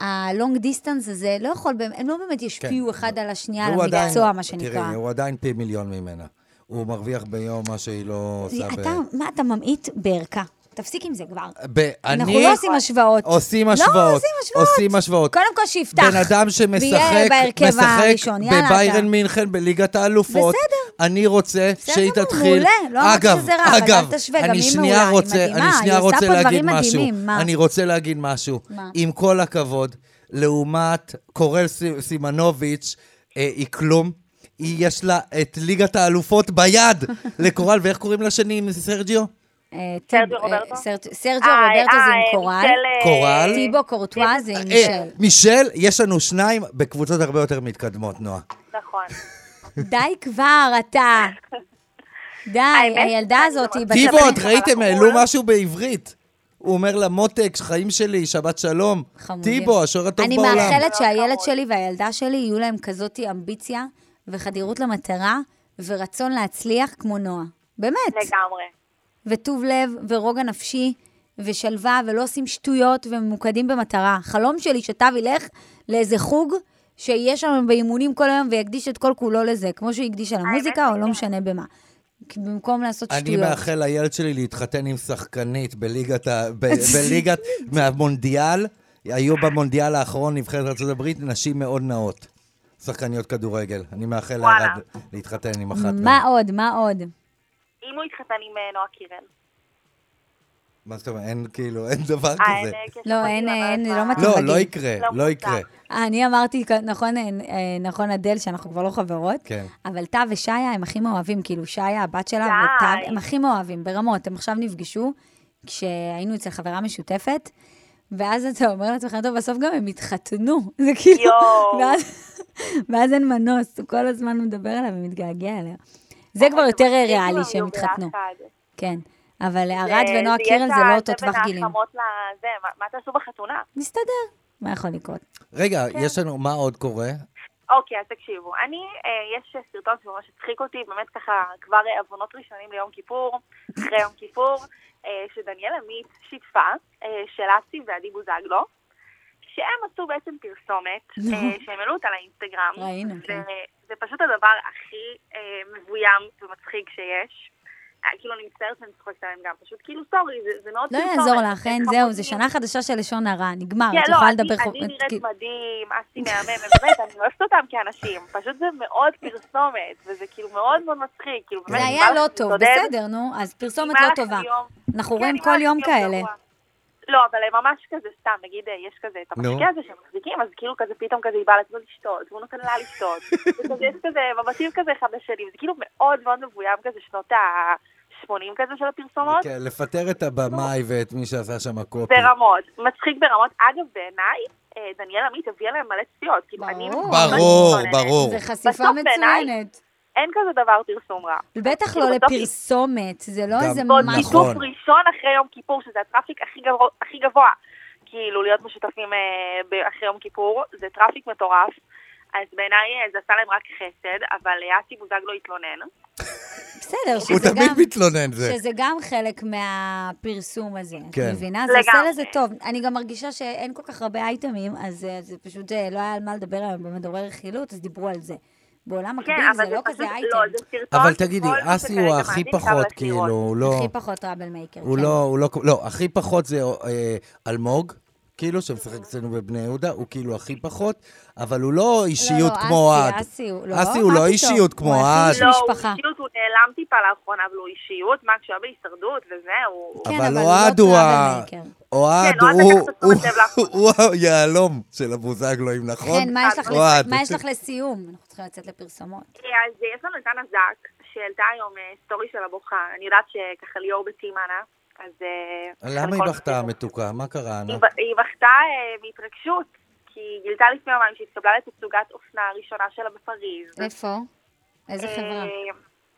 הלונג דיסטנס הזה לא יכול, הם לא באמת ישפיעו כן. אחד על השנייה, על עדיין- המקצוע, מה שנקרא. תראי, הוא עדיין פי מיליון ממנה. הוא מרוויח ביום מה שהיא לא עושה ב... אתה, מה אתה ממעיט בערכה? תפסיק עם זה כבר. ב- אנחנו לא עושים השוואות. עושים לא השוואות. עושים השוואות. עושים השוואות. קודם כל שיפתח. בן אדם שמשחק, משחק בביירן. מינכן בליגת האלופות. בסדר. אני רוצה בסדר שהיא תתחיל. מעולה, לא אמרתי אגב, שזה רע, אבל אגב, אל תשווה, גם היא מעולה, היא רוצה, מדהימה, אני שנייה רוצה להגיד משהו. מה? אני רוצה להגיד משהו. מה? עם כל הכבוד, לעומת קורל סי- סימנוביץ', אה, היא כלום. היא, יש לה את ליגת האלופות ביד לקורל, ואיך קוראים לשני עם סרג'יו? אה, סרג'יו רוברטו? אה, רוברטו זה עם קורל. מישל, אה, קורל. טיבו קורטואה זה עם מישל. מישל, יש לנו שניים בקבוצות הרבה יותר מתקדמות, נועה. נכון. די כבר, אתה. די, הילדה אני הזאת היא לא. טיבו, את ראיתם, העלו משהו בעברית. הוא אומר לה, מותק, חיים שלי, שבת שלום. חמודים. טיבו, השוער הטוב אני בעולם. מאחלת שהילד חמוד. שלי והילדה שלי יהיו להם כזאת אמביציה וחדירות למטרה ורצון להצליח כמו נועה. באמת. לגמרי. וטוב לב ורוגע נפשי ושלווה ולא עושים שטויות וממוקדים במטרה. חלום שלי שטב ילך לאיזה חוג שיהיה שם באימונים כל היום ויקדיש את כל כולו לזה, כמו שהוא הקדיש על המוזיקה או לא. משנה במה. במקום לעשות אני שטויות. מאחל לילד שלי להתחתן עם שחקנית בליגת ה... ב- בליגת... מהמונדיאל. היו במונדיאל האחרון, נבחרת ארה"ב, נשים מאוד נאות. שחקניות כדורגל. אני מאחל. לערד להתחתן עם אחת. מה עוד? מה עוד? אם הוא יתחתן עם אה, נועה קירל. מה זאת אומרת? אין כאילו, אין דבר אה, כזה. אה, לא, אין, אין, מה- לא מתאים. לא, בגיל. לא יקרה, לא לא יקרה. מוצלח. אני אמרתי, נכון, נכון, אדל, שאנחנו כבר לא חברות, כן. אבל טל ושיה הם הכי מאוהבים, כאילו, שיה, הבת שלה. וטל, הם הכי מאוהבים, ברמות. הם עכשיו נפגשו, כשהיינו אצל חברה משותפת, ואז אתה אומר לעצמך, טוב, בסוף גם הם התחתנו. זה כאילו... ואז אין מנוס, הוא כל הזמן מדבר עליה ומתגעגע אליה. זה כבר יותר מצחיק אם ריאלי הם שהם התחתנו. כן. אבל ארד ונועה זה קירל זה לא אותו טווח גילים. מה תעשו בחתונה? נסתדר. מה יכול לקרות? רגע, כן. יש לנו, מה עוד קורה? אוקיי, אז תקשיבו. אני, אה, יש סרטון שממש הצחיק אותי, באמת ככה, כבר אה, עוונות ראשונים ליום כיפור, אחרי יום כיפור, אה, שדניאל עמית שיתפה, אה, של אסי ועדי בוזגלו, שהם עשו בעצם פרסומת. אה, שהם העלו אותה לאינסטגרם. ראינו, זה- כן. זה פשוט הדבר הכי אה, מבוים ומצחיק שיש. אה, כאילו, אני מצטערת שאני צוחקת עליהם גם, פשוט כאילו, סורי, זה, מאוד לא פרסומת. יעזור לך, אין. זהו, זה שנה חדשה של לשון הרע, נגמר, כן, את לא, יכולה אני, לדבר... אני חו- נראית כאילו- מדהים, אסי מהמם, באמת, אני אוהבת אותם כאנשים. פשוט זה מאוד פרסומת, וזה כאילו מאוד מאוד מצחיק. כאילו, באמת, זה היה לא טוב, בסדר, נו, אז פרסומת לא טובה. אנחנו כן, רואים כל יום כאלה. לא, אבל הם ממש כזה סתם, נגיד, אה, יש כזה את. המשקה הזה שהם מחזיקים, אז כאילו כזה פתאום כזה היא באה לעצמו לשתות, והוא נותן לה לשתות. יש כזה מבטים כזה אחד לשני, זה כאילו מאוד מאוד מבוים כזה שנות ה-80 כזה של הפרסומות. כן, לפטר את הבמאי ואת מי שעשה שם קופי. ברמות, מצחיק ברמות. אגב, בעיניי, אה, דניאל עמית הביאה להם מלא צפיות. כאילו, ברור. ברור. זה חשיפה מצוינת. אין כזה דבר פרסום רע. בטח כאילו, לא בסוף- לפרסומת, זה לא איזה ועוד נכון. שיתוף משהו. ראשון אחרי יום כיפור, שזה ה traffic הכי גבוה, הכי גבוה. כאילו, להיות משותפים אה, אחרי יום כיפור, זה traffic מטורף. אז בעיניי אה, זה עשה להם רק חסד, אבל אה, אסי בוזגלו התלונן. בסדר, הוא שזה תמיד גם... מתלונן זה. שזה גם חלק מהפרסום הזה, את כן. מבינה? זה עושה. לזה טוב. אני גם מרגישה שאין כל כך הרבה אייטמים, אז אה, זה פשוט לא היה על מה לדבר היום במדורי רכילות, אז דיברו על זה. בעולם מקביל כן, זה אבל לא זה כזה אייטם. לא, זה סרטון אבל תגידי, אסי הוא הכי פחות, כאילו. הוא לא... הכי פחות טראבל מייקר. הוא כן. לא, הוא לא, לא, הכי פחות זה אה, אלמוג, כאילו, שמשחק אצלנו בבני יהודה, הוא כאילו הכי פחות, אבל הוא לא אישיות לא, כמו אסי, אוהד. אסי הוא- לא, אסי הוא לא? אישיות כמו. איש לא, משפחה. הוא אישיות, הוא נעלם טיפה לאחרונה, אבל הוא אישיות, מה, כשהוא היה בהישרדות וזה, הוא... כן, אבל אבל הוא אוהד לא הוא ה- מייקר. אוהד כן, הוא- היהלום של הבוזגלואים, נכון? כן, מה יש לך לסיום? אנחנו צריכים לצאת לפרסומות. אז יש לנו את אנה זק, שהעלתה היום אה, סטורי של הבוכה. אני יודעת שככה ליאור בתימנה, אז... אה, למה היא בכתה המתוקה? מה קרה, אנה? היא בכתה אה, מהתרגשות, כי היא גילתה לפני יומיים שהיא התקבלה לתצוגת אופנה הראשונה שלה בפריז. איפה? איזה אה, חברה?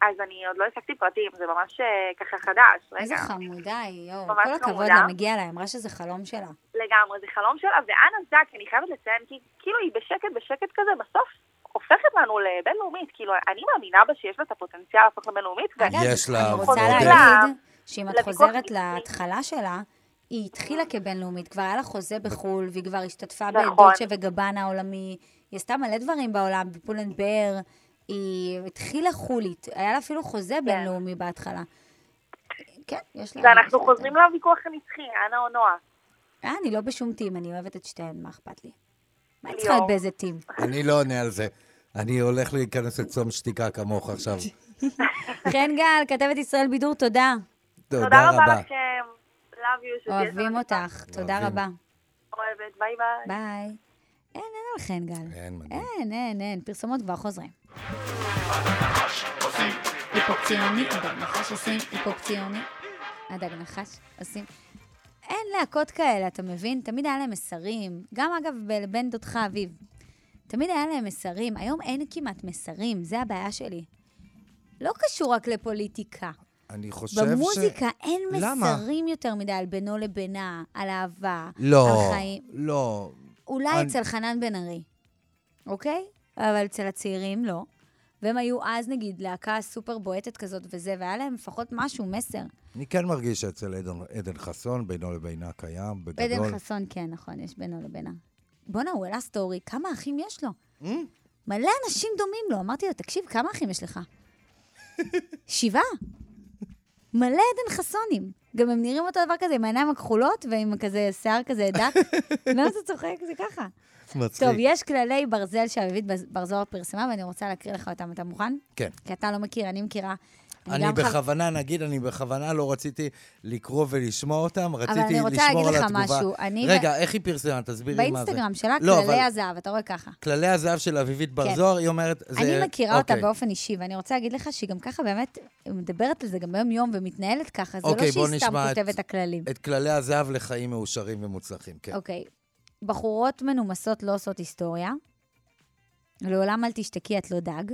אז אני עוד לא השגתי פרטים, זה ממש אה, ככה חדש. איזה רגע. חמודה היא, יואו. ממש כל הכבוד. לה, מגיע לה, אמרה שזה חלום שלה. לגמרי, זה חלום שלה, ואנה זק, אני חייבת לציין, כי כאילו היא בשקט בשקט כזה, בסוף הופכת לנו לבינלאומית, כאילו, אני מאמינה בה שיש לה את הפוטנציאל להפוך לבינלאומית, אגב, יש לה אני רוצה ועוד להגיד שאם את חוזרת. להתחלה שלה, היא התחילה כבינלאומית, כבר היה לה חוזה בחו"ל, והיא כבר השתתפה נכון. בדולצ'ה וגבנה העולמי, היא עשתה מלא דברים בעולם, בפולנבר, היא התחילה חולית, היה לה אפילו חוזה בינלאומי בהתחלה. כן, יש לה... ואנחנו חוזרים לוויכוח הנצחי, אנה או נועה. אה, אני לא בשום team, אני אוהבת את שתיהן, מה אכפת לי? מה אני צריכה. להיות באיזה team? אני לא עונה על זה. אני הולך להיכנס לצום שתיקה כמוך עכשיו. חן גל, כתבת ישראל בידור, תודה. תודה תודה רבה רבה. לכם, love you. אוהבים. אותך, תודה. רבה. אוהבת, ביי ביי. ביי. אין, אין על חן גל. אין, מדהים. אין, אין, אין. פרסומות כבר חוזרים. הדג נחש עושים, היפוק ציוני, הדג נחש עושים. אין להקות כאלה, אתה מבין? תמיד היה להם מסרים. גם, אגב, לבן דודך אביב. תמיד היה להם מסרים. היום אין כמעט מסרים, זה הבעיה שלי. לא קשור רק לפוליטיקה. אני חושב ש... במוזיקה אין למה? מסרים יותר מדי על בינו לבינה, על אהבה, לא, על חיים. לא. אולי אני- אצל חנן בן ארי, אוקיי? אבל אצל הצעירים לא. והם היו אז, נגיד, להקה סופר בועטת כזאת וזה, והיה להם לפחות משהו, מסר. אני כן מרגיש שאצל עדן, עדן חסון, בינו לבינה קיים, בגדול. עדן חסון, כן, נכון, יש בינו לבינה. בואנה, הוא העלה סטורי, כמה אחים יש לו? מלא אנשים דומים לו. אמרתי לו, תקשיב, כמה אחים יש לך? שבעה. מלא עדן חסונים. גם הם נראים אותו דבר כזה, עם העיניים הכחולות ועם כזה שיער כזה דק. למה אתה צוחק? זה ככה. מצחיק. טוב, יש כללי ברזל שאביבית בר זוהר פרסמה, ואני רוצה להקריא לך אותם. אתה מוכן? כן. כי אתה לא מכיר, אני מכירה. אני בכוונה, נגיד, אני בכוונה לא רציתי לקרוא ולשמוע אותם, רציתי אני לשמור על רוצה התגובה. להגיד לך משהו. אני רגע, איך היא פרסמה? תסבירי מה זה. באינסטגרם שלה, לא, כללי אבל- הזהב, אתה רואה ככה. כללי הזהב של אביבית בר כן. זוהר, היא אומרת... זה... אני מכירה אותה אוקיי. באופן אישי, ואני רוצה להגיד לך שהיא גם ככה באמת מדברת על זה גם ביום-יום ומתנהלת ככה, זה אוקיי, לא שהיא סתם כותבת את הכללים. את כללי הזהב לחיים מאושרים ומוצלחים, כן. אוקיי, בחורות מנומסות לא עושות היסטוריה. לעולם אל תשתקי, את לא דג.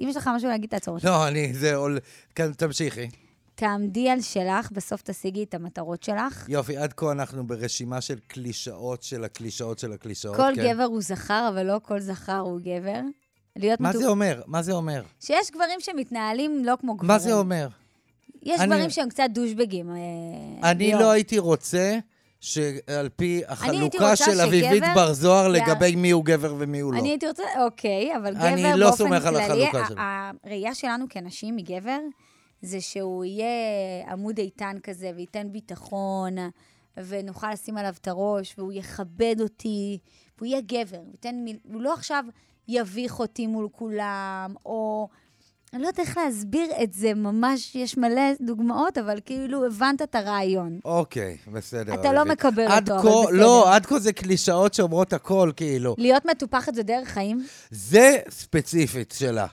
אם יש לך משהו להגיד, תעצור אותי. לא, אני, זה עול... כן, תמשיכי. תעמדי על שלך, בסוף תשיגי את המטרות שלך. יופי, עד כה אנחנו ברשימה של קלישאות של הקלישאות של הקלישאות. כל כן. גבר הוא זכר, אבל לא כל זכר הוא גבר. להיות מה מטו- זה אומר? מה זה אומר? שיש גברים שמתנהלים לא כמו גברים. מה זה אומר? יש אני- גברים שהם קצת דושבגים. אה, אני. לא הייתי רוצה שעל פי החלוקה של אביבית שגבר בר זוהר יא- לגבי מי הוא גבר ומי הוא לא. אני הייתי רוצה, אוקיי, אבל גבר אני באופן לא סומך על כללי, החלוקה שלו. הראייה שלנו כנשים מגבר, זה שהוא יהיה עמוד איתן כזה, וייתן ביטחון, ונוכל לשים עליו את הראש, והוא יכבד אותי, והוא יהיה גבר. ייתן מיל... הוא לא עכשיו יביך אותי מול כולם, או... אני לא יודעת איך להסביר את זה, ממש יש מלא דוגמאות, אבל כאילו הבנת את הרעיון. אוקיי, בסדר. אתה לא. מקבל עד אותו, כה, אבל בסדר. לא, עד כה זה קלישאות שאומרות הכל, כאילו. להיות מטופחת זה דרך חיים? זה ספציפית שלה.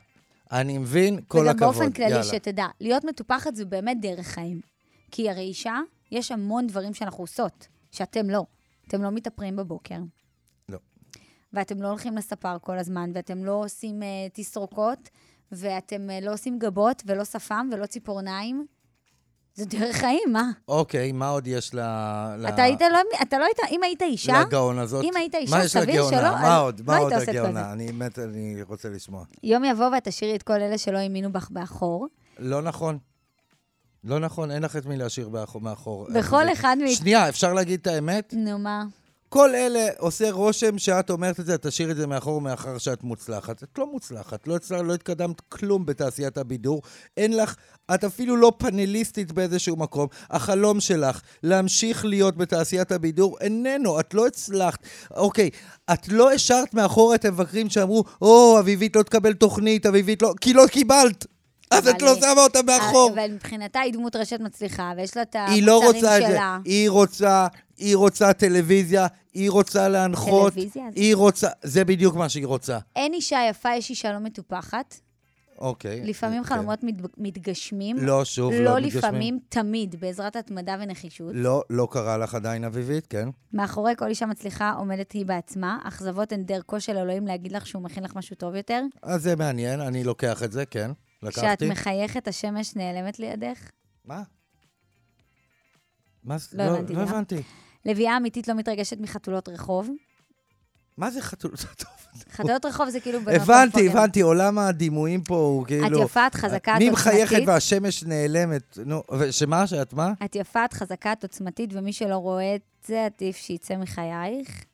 אני מבין, כל וגם הכבוד. באופן כללי, יאללה. שתדע, להיות מטופחת זה באמת דרך חיים. כי הרי אישה, יש המון דברים שאנחנו עושות, שאתם לא. אתם לא מתאפרים בבוקר. לא. ואתם לא הולכים לספר כל הזמן, ואתם לא עושים uh, תסרוקות, ואתם uh, לא עושים גבות, ולא שפם, ולא ציפורניים. זה דרך חיים, מה? אוקיי, מה עוד יש ל... אתה היית לא... אתה לא היית... אם היית אישה, לגאון הזאת. אם היית אישה, מה יש סביר לגאונה? שלא, מה עוד? לא מה עוד את כל הגאונה? אני מת, אני רוצה לשמוע. יום יבוא ואת תשאירי את כל אלה שלא האמינו בך באחור. לא נכון. לא נכון, אין לך את מי להשאיר מאחור. בכל אחד מ... שנייה, אפשר להגיד את האמת? נו, מה? כל אלה עושה רושם שאת אומרת את זה, תשאיר את זה מאחור מאחר שאת מוצלחת. את לא מוצלחת, לא, הצלח, לא התקדמת כלום בתעשיית הבידור. אין לך, את אפילו לא פאנליסטית באיזשהו מקום. החלום שלך להמשיך להיות בתעשיית הבידור איננו, את לא הצלחת. אוקיי, את לא השארת מאחור את המבקרים שאמרו, או, אביבית לא תקבל תוכנית, אביבית לא... כי לא קיבלת. אז את לא שמה אותה מאחור. אבל מבחינתה היא דמות רשת מצליחה, ויש לה את היא לא המוצרים רוצה את זה. שלה. היא רוצה, היא רוצה טלוויזיה, היא רוצה להנחות. טלוויזיה? היא רוצה, זה בדיוק מה שהיא רוצה. אין אישה יפה, יש אישה לא מטופחת. אוקיי. לפעמים כן. חלומות מת- מתגשמים. לא, שוב, לא לא מתגשמים. לפעמים, תמיד, בעזרת התמדה ונחישות. לא, לא קרה לך עדיין, אביבית, כן? מאחורי כל אישה מצליחה עומדת היא בעצמה. אכזבות הן דרכו של אלוהים להגיד לך שהוא מכין לך משהו טוב יותר. אז זה מעניין, אני לוקח את זה, כן. כשאת לקחתי. מחייכת, השמש נעלמת לידך. מה? מה זה? לא לא הבנתי, לא? הבנתי. לביאה אמיתית לא מתרגשת מחתולות רחוב. מה זה חתול? טוב, חתולות רחוב זה כאילו... הבנתי. הבנתי, עולם הדימויים פה הוא כאילו... את יפה, את חזקה, את מי מחייכת עוצמתית. והשמש נעלמת? נו, ושמה? שאת מה? את יפה, את חזקה, את עוצמתית, ומי שלא רואה את זה, עדיף שיצא מחייך.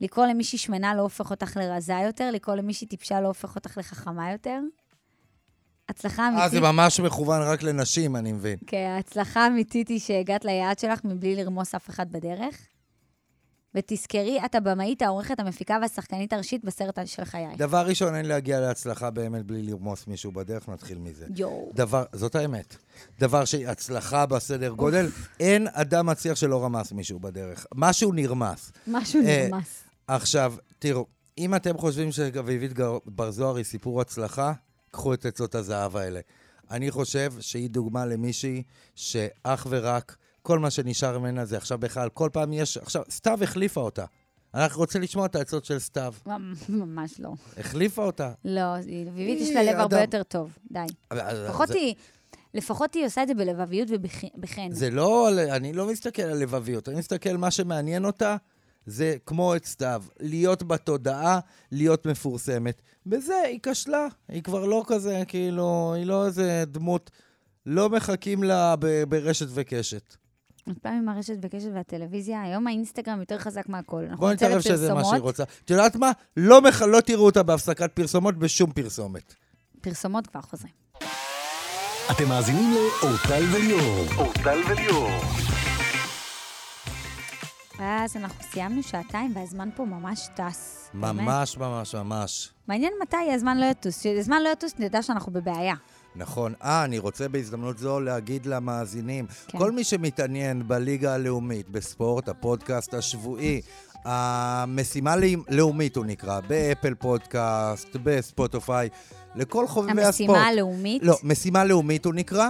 לקרוא למישהי שמנה לא הופך אותך לרזה יותר, לקרוא למישהי טיפשה לא הופך אותך לחכמה יותר. הצלחה אה, זה אמיתית, ממש מכוון רק לנשים, אני מבין. כן, ההצלחה האמיתית היא שהגעת ליעד שלך מבלי לרמוס אף אחד בדרך. ותזכרי, את הבמאית, העורכת, המפיקה והשחקנית הראשית בסרט של חייך. דבר ראשון, אין להגיע להצלחה באמת בלי לרמוס מישהו בדרך, נתחיל מזה. יואו. דבר, זאת האמת. דבר שהצלחה בסדר גודל, אין אדם מצליח שלא רמס מישהו בדרך. משהו נרמס. משהו אה, נרמס. עכשיו, תראו, אם אתם חושבים שאביבית בר זוהר היא סיפור הצלחה, קחו את עצות הזהב האלה. אני חושב שהיא דוגמה למישהי שאך ורק, כל מה שנשאר ממנה זה עכשיו בכלל, כל פעם יש, עכשיו, סתיו החליפה אותה. אנחנו רוצים לשמוע את העצות של סתיו. ממ- ממש לא. החליפה אותה. לא, אביבית יש לה לב הרבה יותר טוב. די. לפחות היא... לפחות היא עושה את זה בלבביות ובחן. זה לא, על- אני לא מסתכל על לבביות, אני מסתכל, מה שמעניין אותה זה כמו את סתיו, להיות בתודעה, להיות מפורסמת. בזה היא כשלה, היא כבר לא כזה, כאילו, היא לא איזה דמות, לא מחכים לה ב- ברשת וקשת. עוד פעם עם הרשת וקשת והטלוויזיה, היום האינסטגרם יותר חזק מהכל. אנחנו בואי נתערב שזה מה שהיא. רוצה. את יודעת מה? לא, מח... לא תראו אותה בהפסקת פרסומות בשום פרסומת. פרסומות כבר חוזרים. אתם מאזינים לאורטל וליאור. אורטל וליאור. אז אנחנו סיימנו שעתיים והזמן פה ממש טס. באמת. ממש, ממש, ממש. מעניין מתי הזמן לא יטוס. כשהזמן לא יטוס, נדע שאנחנו בבעיה. נכון. אה, אני רוצה בהזדמנות זו להגיד למאזינים, כן. כל מי שמתעניין בליגה הלאומית, בספורט, הפודקאסט השבועי, המשימה לאומ- לאומית הוא נקרא, באפל פודקאסט, בספוטיפיי, לכל חובבי הספורט. המשימה הלאומית. לא, משימה לאומית הוא נקרא.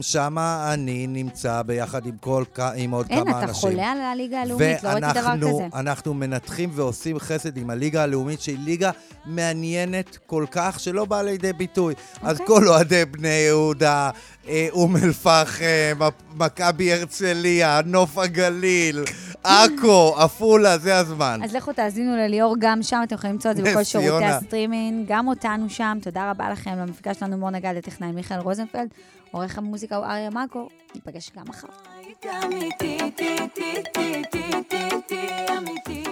שם אני נמצא ביחד עם, כל, עם עוד אין, כמה אתה אנשים. חולה על הליגה הלאומית, לא ראיתי דבר ואנחנו כזה. אנחנו מנתחים ועושים חסד עם הליגה הלאומית, שהיא ליגה מעניינת כל כך, שלא באה לידי ביטוי. אז אוקיי. כל אוהדי בני יהודה, אה, אום אל-פחם, מכבי הרצליה, נוף הגליל, עכו, עפולה, זה הזמן. אז לכו תאזינו לליאור גם שם, אתם יכולים למצוא את זה בכל שירותי. הסטרימינג, גם אותנו שם. תודה רבה לכם, למפיקה שלנו מור נגד, לטכנאי מיכאל רוזנפלד, עורך המוזיקה הוא אריה מאקו, ניפגש גם מחר. אמיתי, אמיתי, אמיתי, אמיתי